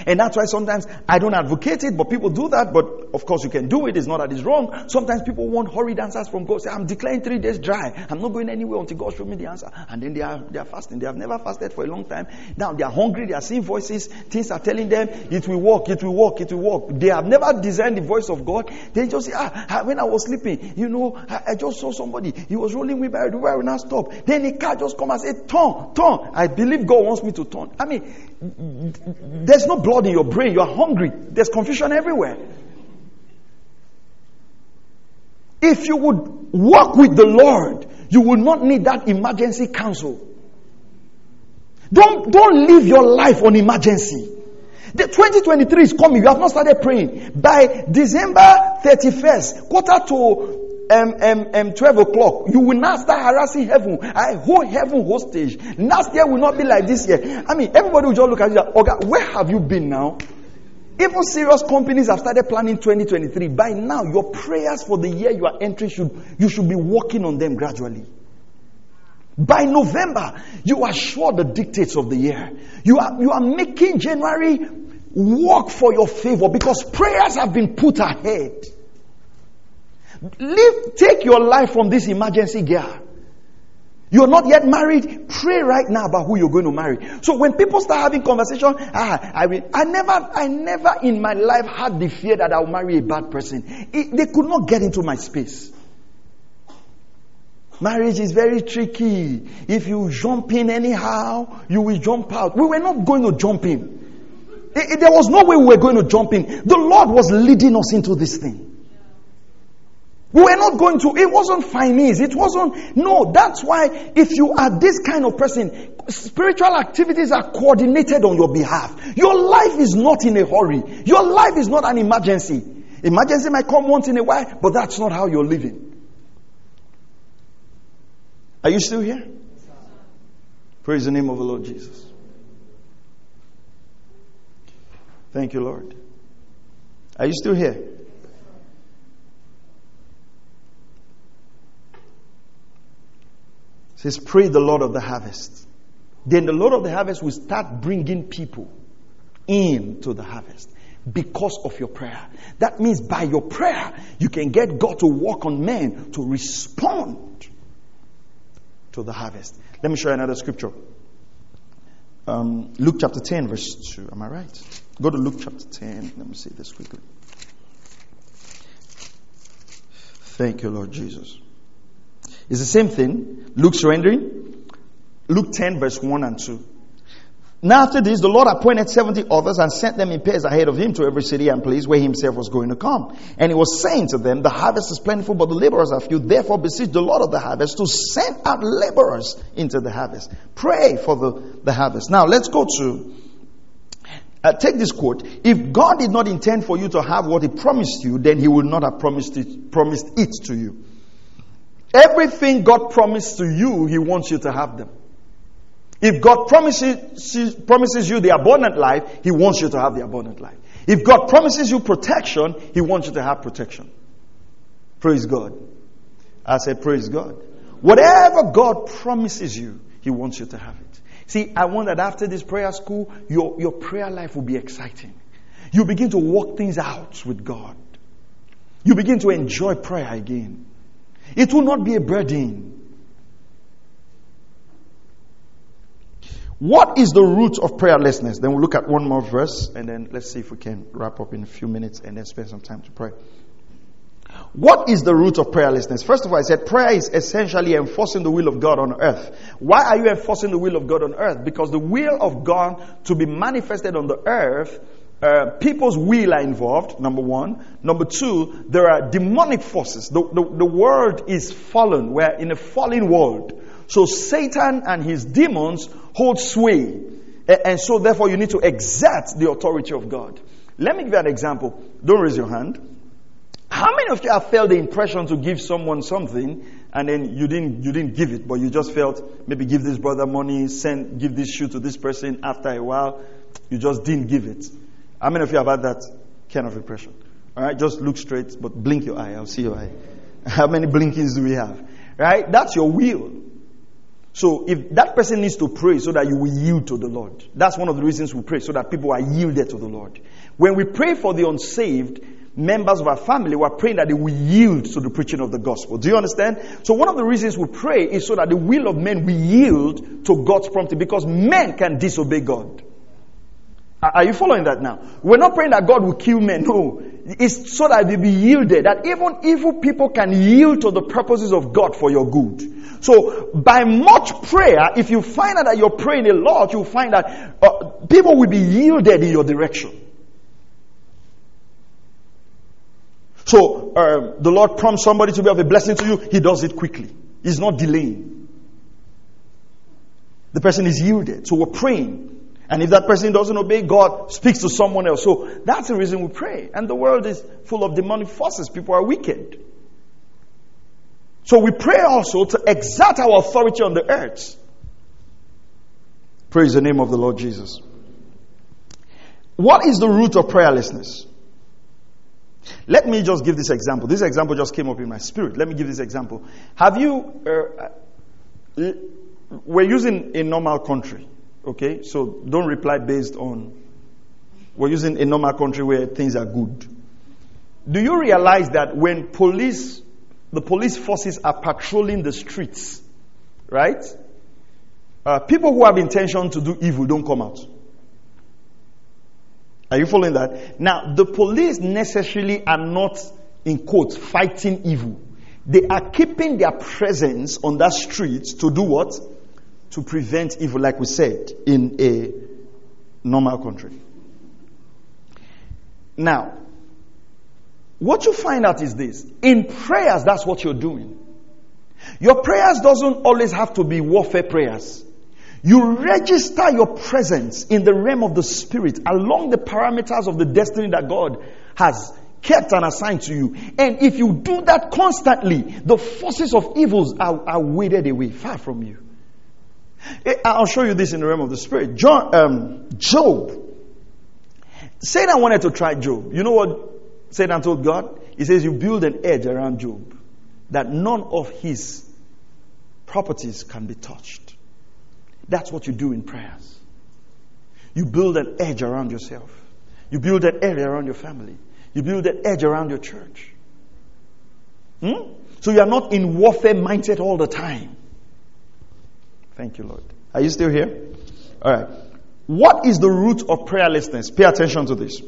And that's why sometimes I don't advocate it, but people do that. But of course, you can do it. It's not that it's wrong. Sometimes people want hurried answers from God. Say, I'm declaring three days dry. I'm not going anywhere until God show me the answer. And then they are, they are fasting. They have never fasted for a long time. Now they are hungry. They are seeing voices. Things are telling them, it will work, it will work, it will work. They have never discerned the voice of God. They just say, ah, when I was sleeping, you know, I, I just saw somebody. He was rolling me by the I will not stop. Then a car just come and say, turn, turn. I believe God wants me to turn. I mean, there's no blood in your brain. You are hungry. There's confusion everywhere. If you would walk with the Lord, you will not need that emergency counsel. Don't, don't live your life on emergency. The 2023 is coming. You have not started praying. By December 31st, quarter to um, um, um, 12 o'clock, you will not start harassing heaven. I hold heaven hostage. Last year will not be like this year. I mean, everybody will just look at you like, okay, where have you been now? Even serious companies have started planning 2023. By now, your prayers for the year you are entering should, you should be working on them gradually. By November, you are sure the dictates of the year. You are, you are making January work for your favor because prayers have been put ahead. Take your life from this emergency gear. You're not yet married. Pray right now about who you're going to marry. So when people start having conversation, ah, I I never, I never in my life had the fear that I'll marry a bad person. It, they could not get into my space. Marriage is very tricky. If you jump in anyhow, you will jump out. We were not going to jump in. It, it, there was no way we were going to jump in. The Lord was leading us into this thing. We were not going to, it wasn't finance. It wasn't, no, that's why if you are this kind of person, spiritual activities are coordinated on your behalf. Your life is not in a hurry. Your life is not an emergency. Emergency might come once in a while, but that's not how you're living. Are you still here? Praise the name of the Lord Jesus. Thank you, Lord. Are you still here? Says, Pray the Lord of the harvest. Then the Lord of the harvest will start bringing people into the harvest because of your prayer. That means by your prayer, you can get God to work on men to respond to the harvest. Let me show you another scripture. Um, Luke chapter 10, verse 2. Am I right? Go to Luke chapter 10. Let me see this quickly. Thank you, Lord Jesus. It's the same thing. Luke's rendering. Luke 10, verse 1 and 2. Now after this, the Lord appointed 70 others and sent them in pairs ahead of him to every city and place where he himself was going to come. And he was saying to them, the harvest is plentiful, but the laborers are few. Therefore beseech the Lord of the harvest to send out laborers into the harvest. Pray for the, the harvest. Now let's go to, uh, take this quote. If God did not intend for you to have what he promised you, then he would not have promised it, promised it to you. Everything God promised to you, he wants you to have them. If God promises, promises you the abundant life, He wants you to have the abundant life. If God promises you protection, He wants you to have protection. Praise God. I said, Praise God. Whatever God promises you, He wants you to have it. See, I want that after this prayer school, your, your prayer life will be exciting. You begin to work things out with God. You begin to enjoy prayer again. It will not be a burden. What is the root of prayerlessness? Then we'll look at one more verse and then let's see if we can wrap up in a few minutes and then spend some time to pray. What is the root of prayerlessness? First of all, I said prayer is essentially enforcing the will of God on earth. Why are you enforcing the will of God on earth? Because the will of God to be manifested on the earth, uh, people's will are involved, number one. Number two, there are demonic forces. The, the, the world is fallen. We're in a fallen world. So Satan and his demons hold sway. And so therefore you need to exert the authority of God. Let me give you an example. Don't raise your hand. How many of you have felt the impression to give someone something and then you didn't you didn't give it, but you just felt maybe give this brother money, send give this shoe to this person after a while, you just didn't give it. How many of you have had that kind of impression? Alright, just look straight, but blink your eye, I'll see your eye. How many blinkings do we have? Right? That's your will. So if that person needs to pray so that you will yield to the Lord, that's one of the reasons we pray, so that people are yielded to the Lord. When we pray for the unsaved members of our family, we're praying that they will yield to the preaching of the gospel. Do you understand? So one of the reasons we pray is so that the will of men will yield to God's prompting, because men can disobey God. Are you following that now? We're not praying that God will kill men. No. It's so that they be yielded. That even evil people can yield to the purposes of God for your good. So, by much prayer, if you find out that you're praying a lot, you'll find that uh, people will be yielded in your direction. So, uh, the Lord prompts somebody to be of a blessing to you, He does it quickly. He's not delaying. The person is yielded. So, we're praying. And if that person doesn't obey, God speaks to someone else. So that's the reason we pray. And the world is full of demonic forces. People are wicked. So we pray also to exert our authority on the earth. Praise the name of the Lord Jesus. What is the root of prayerlessness? Let me just give this example. This example just came up in my spirit. Let me give this example. Have you, uh, we're using a normal country. Okay? So don't reply based on, we're using a normal country where things are good. Do you realize that when police, the police forces are patrolling the streets, right? Uh, people who have intention to do evil don't come out. Are you following that? Now, the police necessarily are not, in quotes, fighting evil. They are keeping their presence on that street to do what? To prevent evil, like we said, in a normal country. Now, what you find out is this. In prayers, that's what you're doing. Your prayers doesn't always have to be warfare prayers. You register your presence in the realm of the spirit along the parameters of the destiny that God has kept and assigned to you. And if you do that constantly, the forces of evils are, are weighted away, far from you. Eh, I'll show you this in the realm of the spirit. John, um, Job. Satan wanted to try Job. You know what Satan told God? He says, You build an edge around Job that none of his properties can be touched. That's what you do in prayers. You build an edge around yourself. You build an edge around your family. You build an edge around your church. Hmm? So you are not in warfare mindset all the time. Thank you, Lord. Are you still here? All right. What is the root of prayerlessness? Pay attention to this.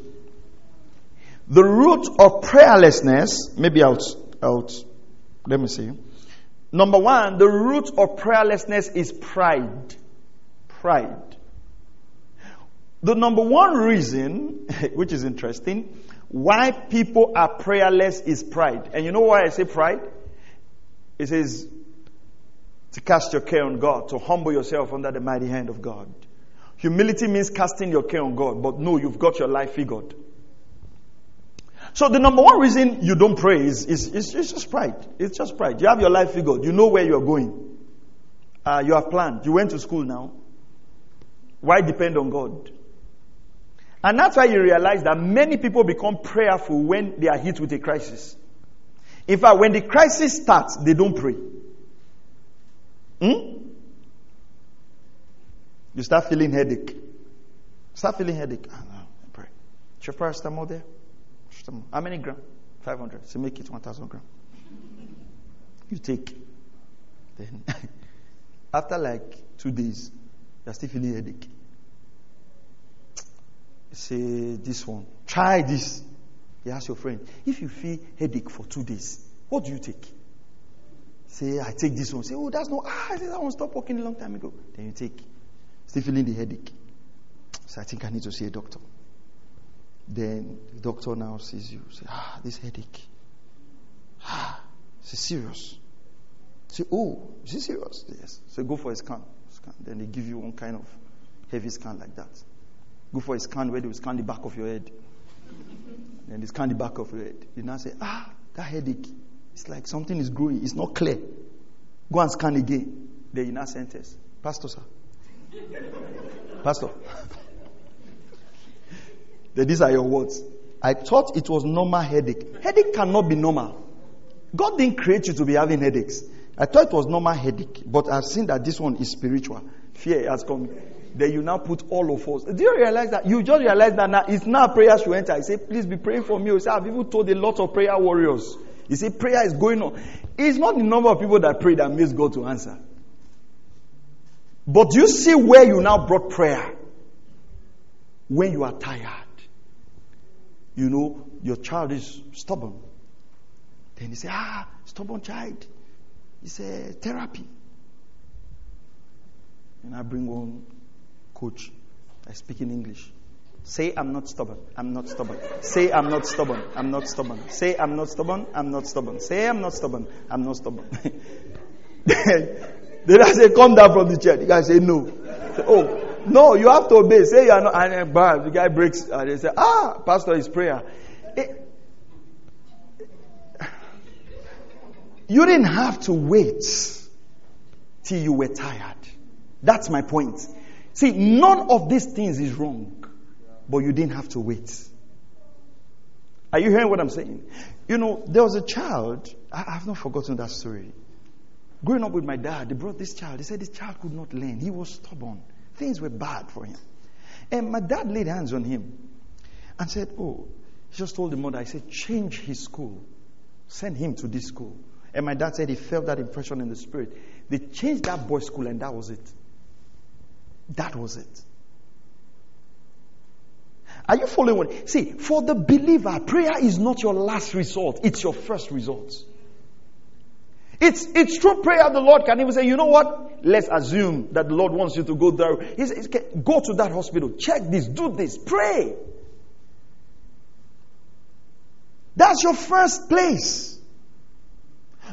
The root of prayerlessness, maybe out, out, let me see. Number one, the root of prayerlessness is pride. Pride. The number one reason, which is interesting, why people are prayerless is pride. And you know why I say pride? It says to cast your care on God, to humble yourself under the mighty hand of God. Humility means casting your care on God, but no, you've got your life figured. So the number one reason you don't pray is, is, is, is just pride. It's just pride. You have your life figured. You know where you're going. Uh, you have planned. You went to school now. Why depend on God? And that's why you realize that many people become prayerful when they are hit with a crisis. In fact, when the crisis starts, they don't pray. Hmm? You start feeling headache. Start feeling headache. Ah, no, pray. Is your paracetamol there? How many gram? 500. So make it 1000 gram. You take. Then, after like two days, you're still feeling headache. Say this one. Try this. You ask your friend, if you feel headache for two days, what do you take? Say, I take this one. Say, oh, that's not, ah, that one stopped working a long time ago. Then you take, still feeling the headache. So I think I need to see a doctor. Then the doctor now sees you. Say, ah, this headache. Ah, it's serious. Say, oh, is it serious? Yes. So go for a scan. scan. Then they give you one kind of heavy scan like that. Go for a scan where they will scan the back of your head. then they scan the back of your head. You now say, ah, that headache. It's like something is growing. It's not clear. Go and scan again. Then you now sentence. Pastor, sir. Pastor. These are your words. I thought it was normal headache. Headache cannot be normal. God didn't create you to be having headaches. I thought it was normal headache, but I've seen that this one is spiritual. Fear has come. Then you now put all of us. Do you realize that? You just realize that now it's now prayer should enter. I say, please be praying for me. You say, I've even told a lot of prayer warriors. You see, prayer is going on. It's not the number of people that pray that makes God to answer. But you see where you now brought prayer? When you are tired you know, your child is stubborn. Then you say, ah, stubborn child. It's a therapy. And I bring one coach. I speak in English. Say I'm not stubborn. I'm not stubborn. Say I'm not stubborn. I'm not stubborn. Say I'm not stubborn. I'm not stubborn. Say I'm not stubborn. I'm not stubborn. then, I say, come down from the chair. The guy say no. Say, oh, no, you have to obey. Say you are not. And bam, the guy breaks. And they say, ah, pastor is prayer. It, you didn't have to wait till you were tired. That's my point. See, none of these things is wrong, but you didn't have to wait. Are you hearing what I'm saying? You know, there was a child, I have not forgotten that story. Growing up with my dad, they brought this child. They said this child could not learn. He was stubborn. Things were bad for him. And my dad laid hands on him and said, Oh, he just told the mother, I said, change his school. Send him to this school. And my dad said he felt that impression in the spirit. They changed that boy's school and that was it. That was it. Are you following? See, for the believer, prayer is not your last resort, it's your first resort. It's, it's true prayer the Lord can even say, you know what? Let's assume that the Lord wants you to go there. He says, go to that hospital, check this, do this, pray. That's your first place.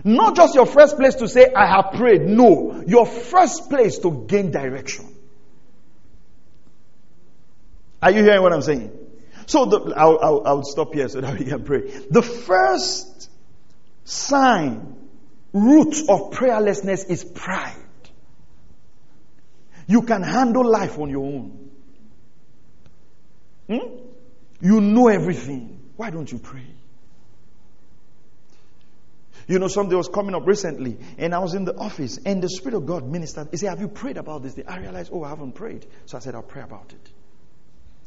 Not just your first place to say, I have prayed. No, your first place to gain direction. Are you hearing what I'm saying? So the, I'll, I'll, I'll stop here so that we can pray. The first sign, root of prayerlessness is pride. You can handle life on your own. Hmm? You know everything. Why don't you pray? You know, something was coming up recently, and I was in the office, and the Spirit of God ministered. He said, Have you prayed about this? I realized, Oh, I haven't prayed. So I said, I'll pray about it.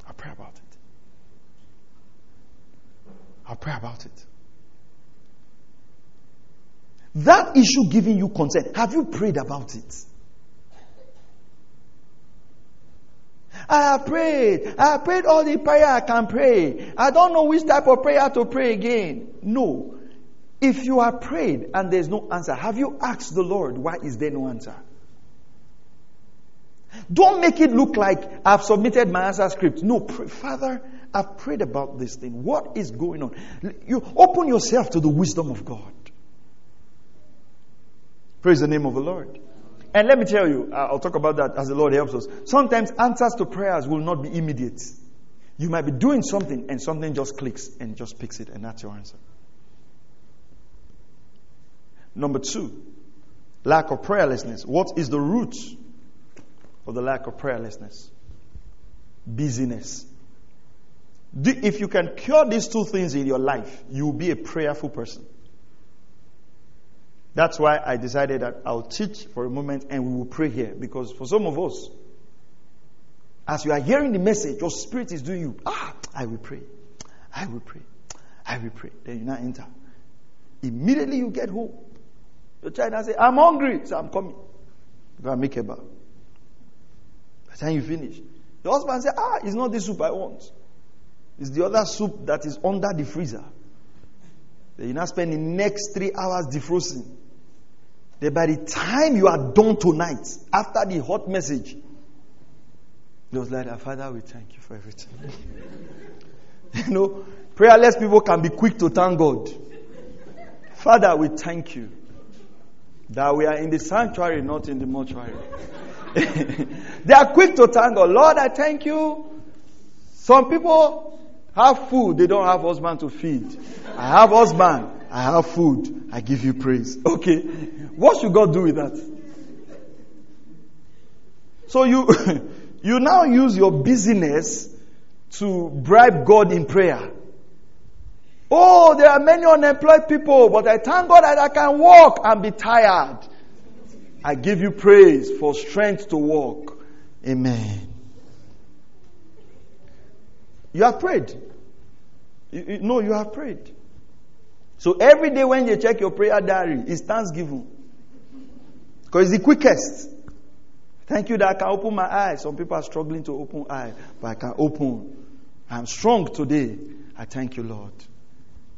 I'll pray about it. I'll pray about it. That issue giving you concern, have you prayed about it? I have prayed. I have prayed all the prayer I can pray. I don't know which type of prayer to pray again. No. If you are prayed and there's no answer, have you asked the Lord, why is there no answer? Don't make it look like I've submitted my answer script. No, pray, Father, I've prayed about this thing. What is going on? You open yourself to the wisdom of God. Praise the name of the Lord. And let me tell you, I'll talk about that as the Lord helps us. Sometimes answers to prayers will not be immediate. You might be doing something and something just clicks and just picks it, and that's your answer. Number two, lack of prayerlessness. What is the root of the lack of prayerlessness? Busyness. If you can cure these two things in your life, you will be a prayerful person. That's why I decided that I'll teach for a moment and we will pray here. Because for some of us, as you are hearing the message, your spirit is doing you. Ah, I will pray. I will pray. I will pray. Then you now enter. Immediately you get home. The child now say, I'm hungry. So I'm coming. Go make a bar. By the time you finish, the husband say, Ah, it's not the soup I want. It's the other soup that is under the freezer. Then you now spend the next three hours defrosting. Then by the time you are done tonight, after the hot message, it was like, Father, we thank you for everything. you know, prayerless people can be quick to thank God. Father, we thank you that we are in the sanctuary, not in the mortuary. they are quick to thank God. Lord, I thank you. Some people have food, they don't have husband to feed. I have husband, I have food, I give you praise. Okay. What should God do with that? So you you now use your busyness to bribe God in prayer. Oh, there are many unemployed people, but I thank God that I can walk and be tired. I give you praise for strength to walk. Amen. You have prayed. You, you, no, you have prayed. So every day when you check your prayer diary, it's thanksgiving. Because it's the quickest. Thank you that I can open my eyes. Some people are struggling to open eyes, but I can open. I'm strong today. I thank you, Lord.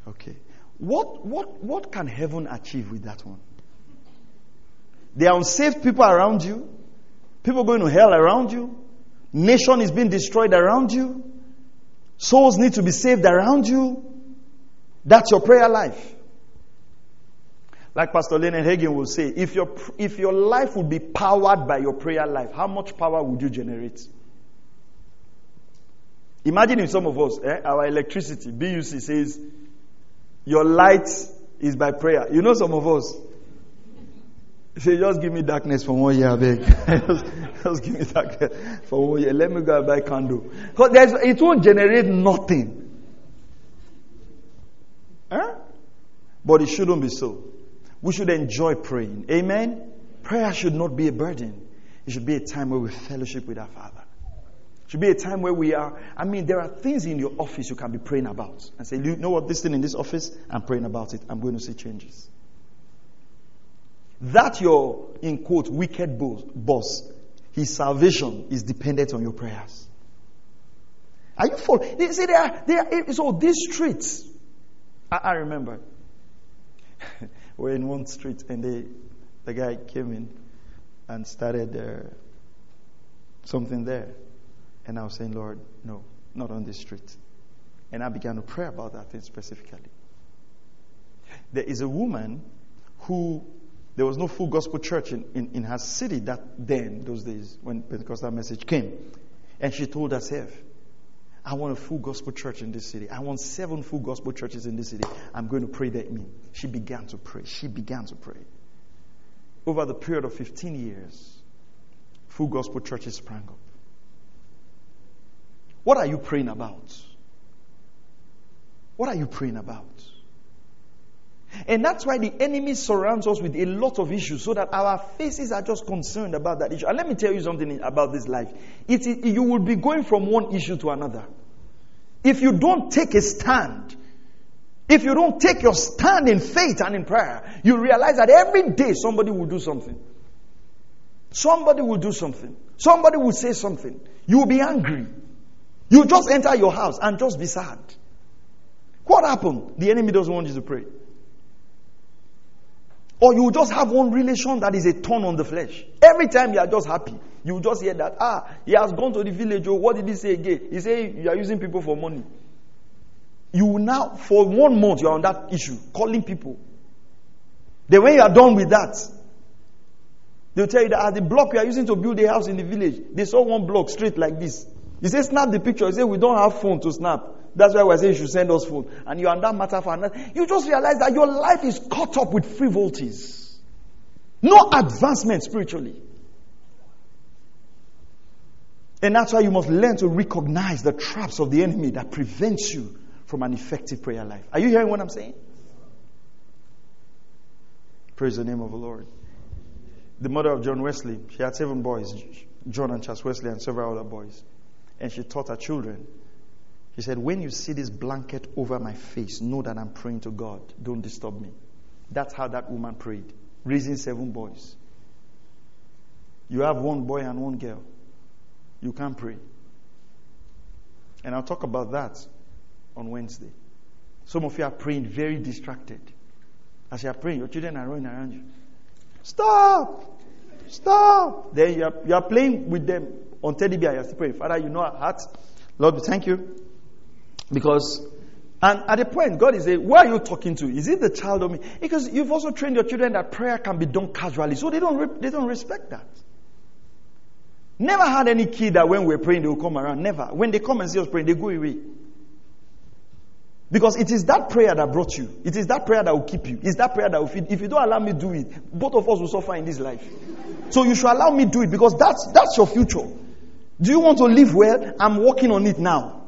Okay. What, what, what can heaven achieve with that one? There are unsaved people around you. People going to hell around you. Nation is being destroyed around you. Souls need to be saved around you. That's your prayer life. Like Pastor Leonard Hagin will say, if your, if your life would be powered by your prayer life, how much power would you generate? Imagine if some of us, eh, our electricity, BUC says, your light is by prayer. You know some of us. Say, just give me darkness for one year, I beg. just, just, give me darkness for one year. Let me go and buy candle. Because it won't generate nothing. Huh? But it shouldn't be so. We should enjoy praying. Amen? Prayer should not be a burden. It should be a time where we fellowship with our Father It should be a time where we are. I mean, there are things in your office you can be praying about and say, you know what, this thing in this office, I'm praying about it. I'm going to see changes. That your, in quote, wicked boss, his salvation is dependent on your prayers. Are you full? They say they are, they are, so these streets, I, I remember we're in one street, and they, the guy came in and started uh, something there. And I was saying, Lord, no, not on this street. And I began to pray about that thing specifically. There is a woman who, there was no full gospel church in, in, in her city that then, those days, when Pentecostal message came. And she told herself, I want a full gospel church in this city. I want seven full gospel churches in this city. I'm going to pray that me. She began to pray. She began to pray. Over the period of 15 years, full gospel churches sprang up. What are you praying about? What are you praying about? And that's why the enemy surrounds us with a lot of issues so that our faces are just concerned about that issue. And let me tell you something about this life. It, it, you will be going from one issue to another. If you don't take a stand, if you don't take your stand in faith and in prayer, you realize that every day somebody will do something. Somebody will do something. Somebody will say something. You will be angry. You just enter your house and just be sad. What happened? The enemy doesn't want you to pray. Or you just have one relation that is a turn on the flesh. Every time you are just happy, you just hear that, ah, he has gone to the village. Oh, what did he say again? He said, you are using people for money. You now, for one month, you are on that issue, calling people. Then when you are done with that, they'll tell you that at the block you are using to build a house in the village, they saw one block straight like this. He said, snap the picture. He said, we don't have phone to snap. That's why we're saying you should send us food. And you are that matter for another. You just realize that your life is caught up with frivolities. No advancement spiritually. And that's why you must learn to recognize the traps of the enemy that prevents you from an effective prayer life. Are you hearing what I'm saying? Praise the name of the Lord. The mother of John Wesley, she had seven boys, John and Charles Wesley, and several other boys. And she taught her children he said, When you see this blanket over my face, know that I'm praying to God. Don't disturb me. That's how that woman prayed, raising seven boys. You have one boy and one girl. You can't pray. And I'll talk about that on Wednesday. Some of you are praying very distracted. As you are praying, your children are running around you. Stop! Stop! Then you are, you are playing with them on teddy bear. You're praying. Father, you know our hearts. Lord, we thank you because, and at a point, God is saying, who are you talking to? Is it the child or me? Because you've also trained your children that prayer can be done casually. So they don't, re- they don't respect that. Never had any kid that when we're praying, they will come around. Never. When they come and see us praying, they go away. Because it is that prayer that brought you. It is that prayer that will keep you. It's that prayer that will feed. If you don't allow me do it, both of us will suffer in this life. So you should allow me do it because that's, that's your future. Do you want to live well? I'm working on it now.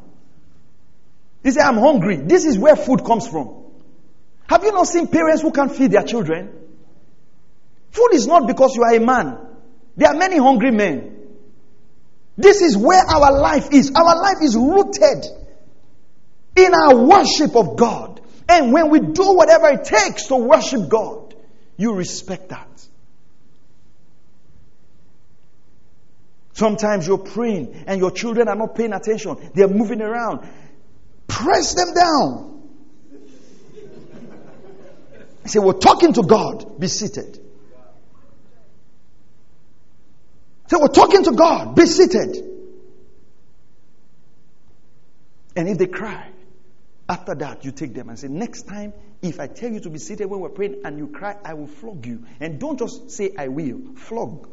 He said, I'm hungry. This is where food comes from. Have you not seen parents who can't feed their children? Food is not because you are a man. There are many hungry men. This is where our life is. Our life is rooted in our worship of God. And when we do whatever it takes to worship God, you respect that. Sometimes you're praying and your children are not paying attention. They're moving around. Press them down. I say, We're talking to God. Be seated. Say, We're talking to God. Be seated. And if they cry, after that, you take them and say, Next time, if I tell you to be seated when we're praying and you cry, I will flog you. And don't just say, I will. Flog.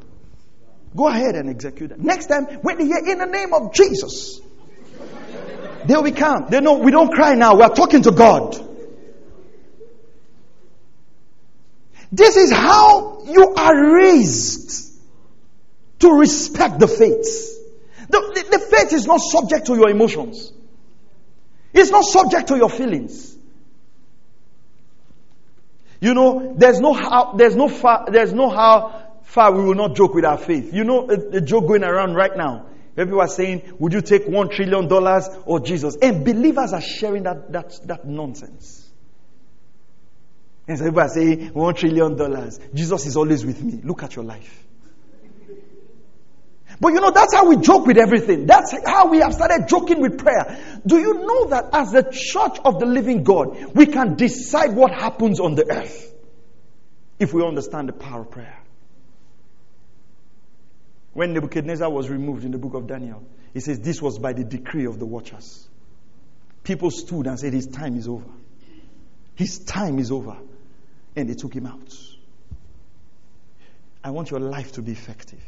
Go ahead and execute that. Next time, when they hear in the name of Jesus, They'll be calm. They know we don't cry now. We are talking to God. This is how you are raised to respect the faith. The, the, the faith is not subject to your emotions. It's not subject to your feelings. You know, there's no how, there's no far, there's no how far we will not joke with our faith. You know, a, a joke going around right now People are saying, would you take one trillion dollars or Jesus? And believers are sharing that, that, that nonsense. And so people are saying, one trillion dollars. Jesus is always with me. Look at your life. But you know, that's how we joke with everything. That's how we have started joking with prayer. Do you know that as the church of the living God, we can decide what happens on the earth? if we understand the power of prayer. When Nebuchadnezzar was removed in the book of Daniel, he says this was by the decree of the watchers. People stood and said, His time is over. His time is over. And they took him out. I want your life to be effective.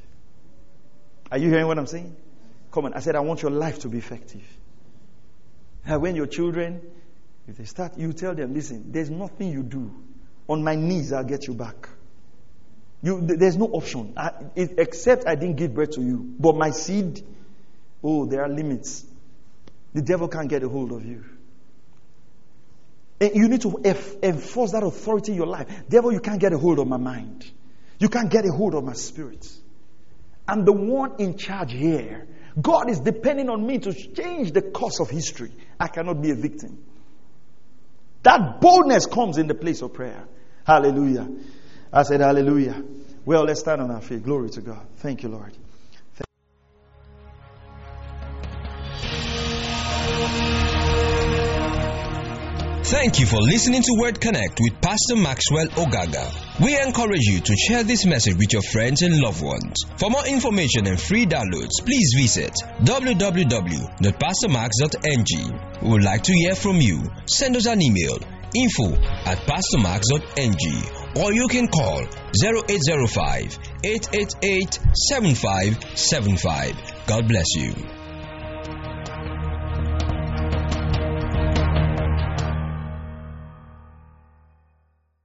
Are you hearing what I'm saying? Come on. I said, I want your life to be effective. And when your children, if they start, you tell them, listen, there's nothing you do. On my knees, I'll get you back. You, there's no option. I, it, except I didn't give birth to you. But my seed, oh, there are limits. The devil can't get a hold of you. And you need to enforce that authority in your life. Devil, you can't get a hold of my mind. You can't get a hold of my spirit. I'm the one in charge here. God is depending on me to change the course of history. I cannot be a victim. That boldness comes in the place of prayer. Hallelujah. I said, Hallelujah. Well, let's stand on our feet. Glory to God. Thank you, Lord. Thank you for listening to Word Connect with Pastor Maxwell Ogaga. We encourage you to share this message with your friends and loved ones. For more information and free downloads, please visit www.pastormax.ng. We would like to hear from you. Send us an email info at pastormax.ng or you can call 0805 888 7575. God bless you.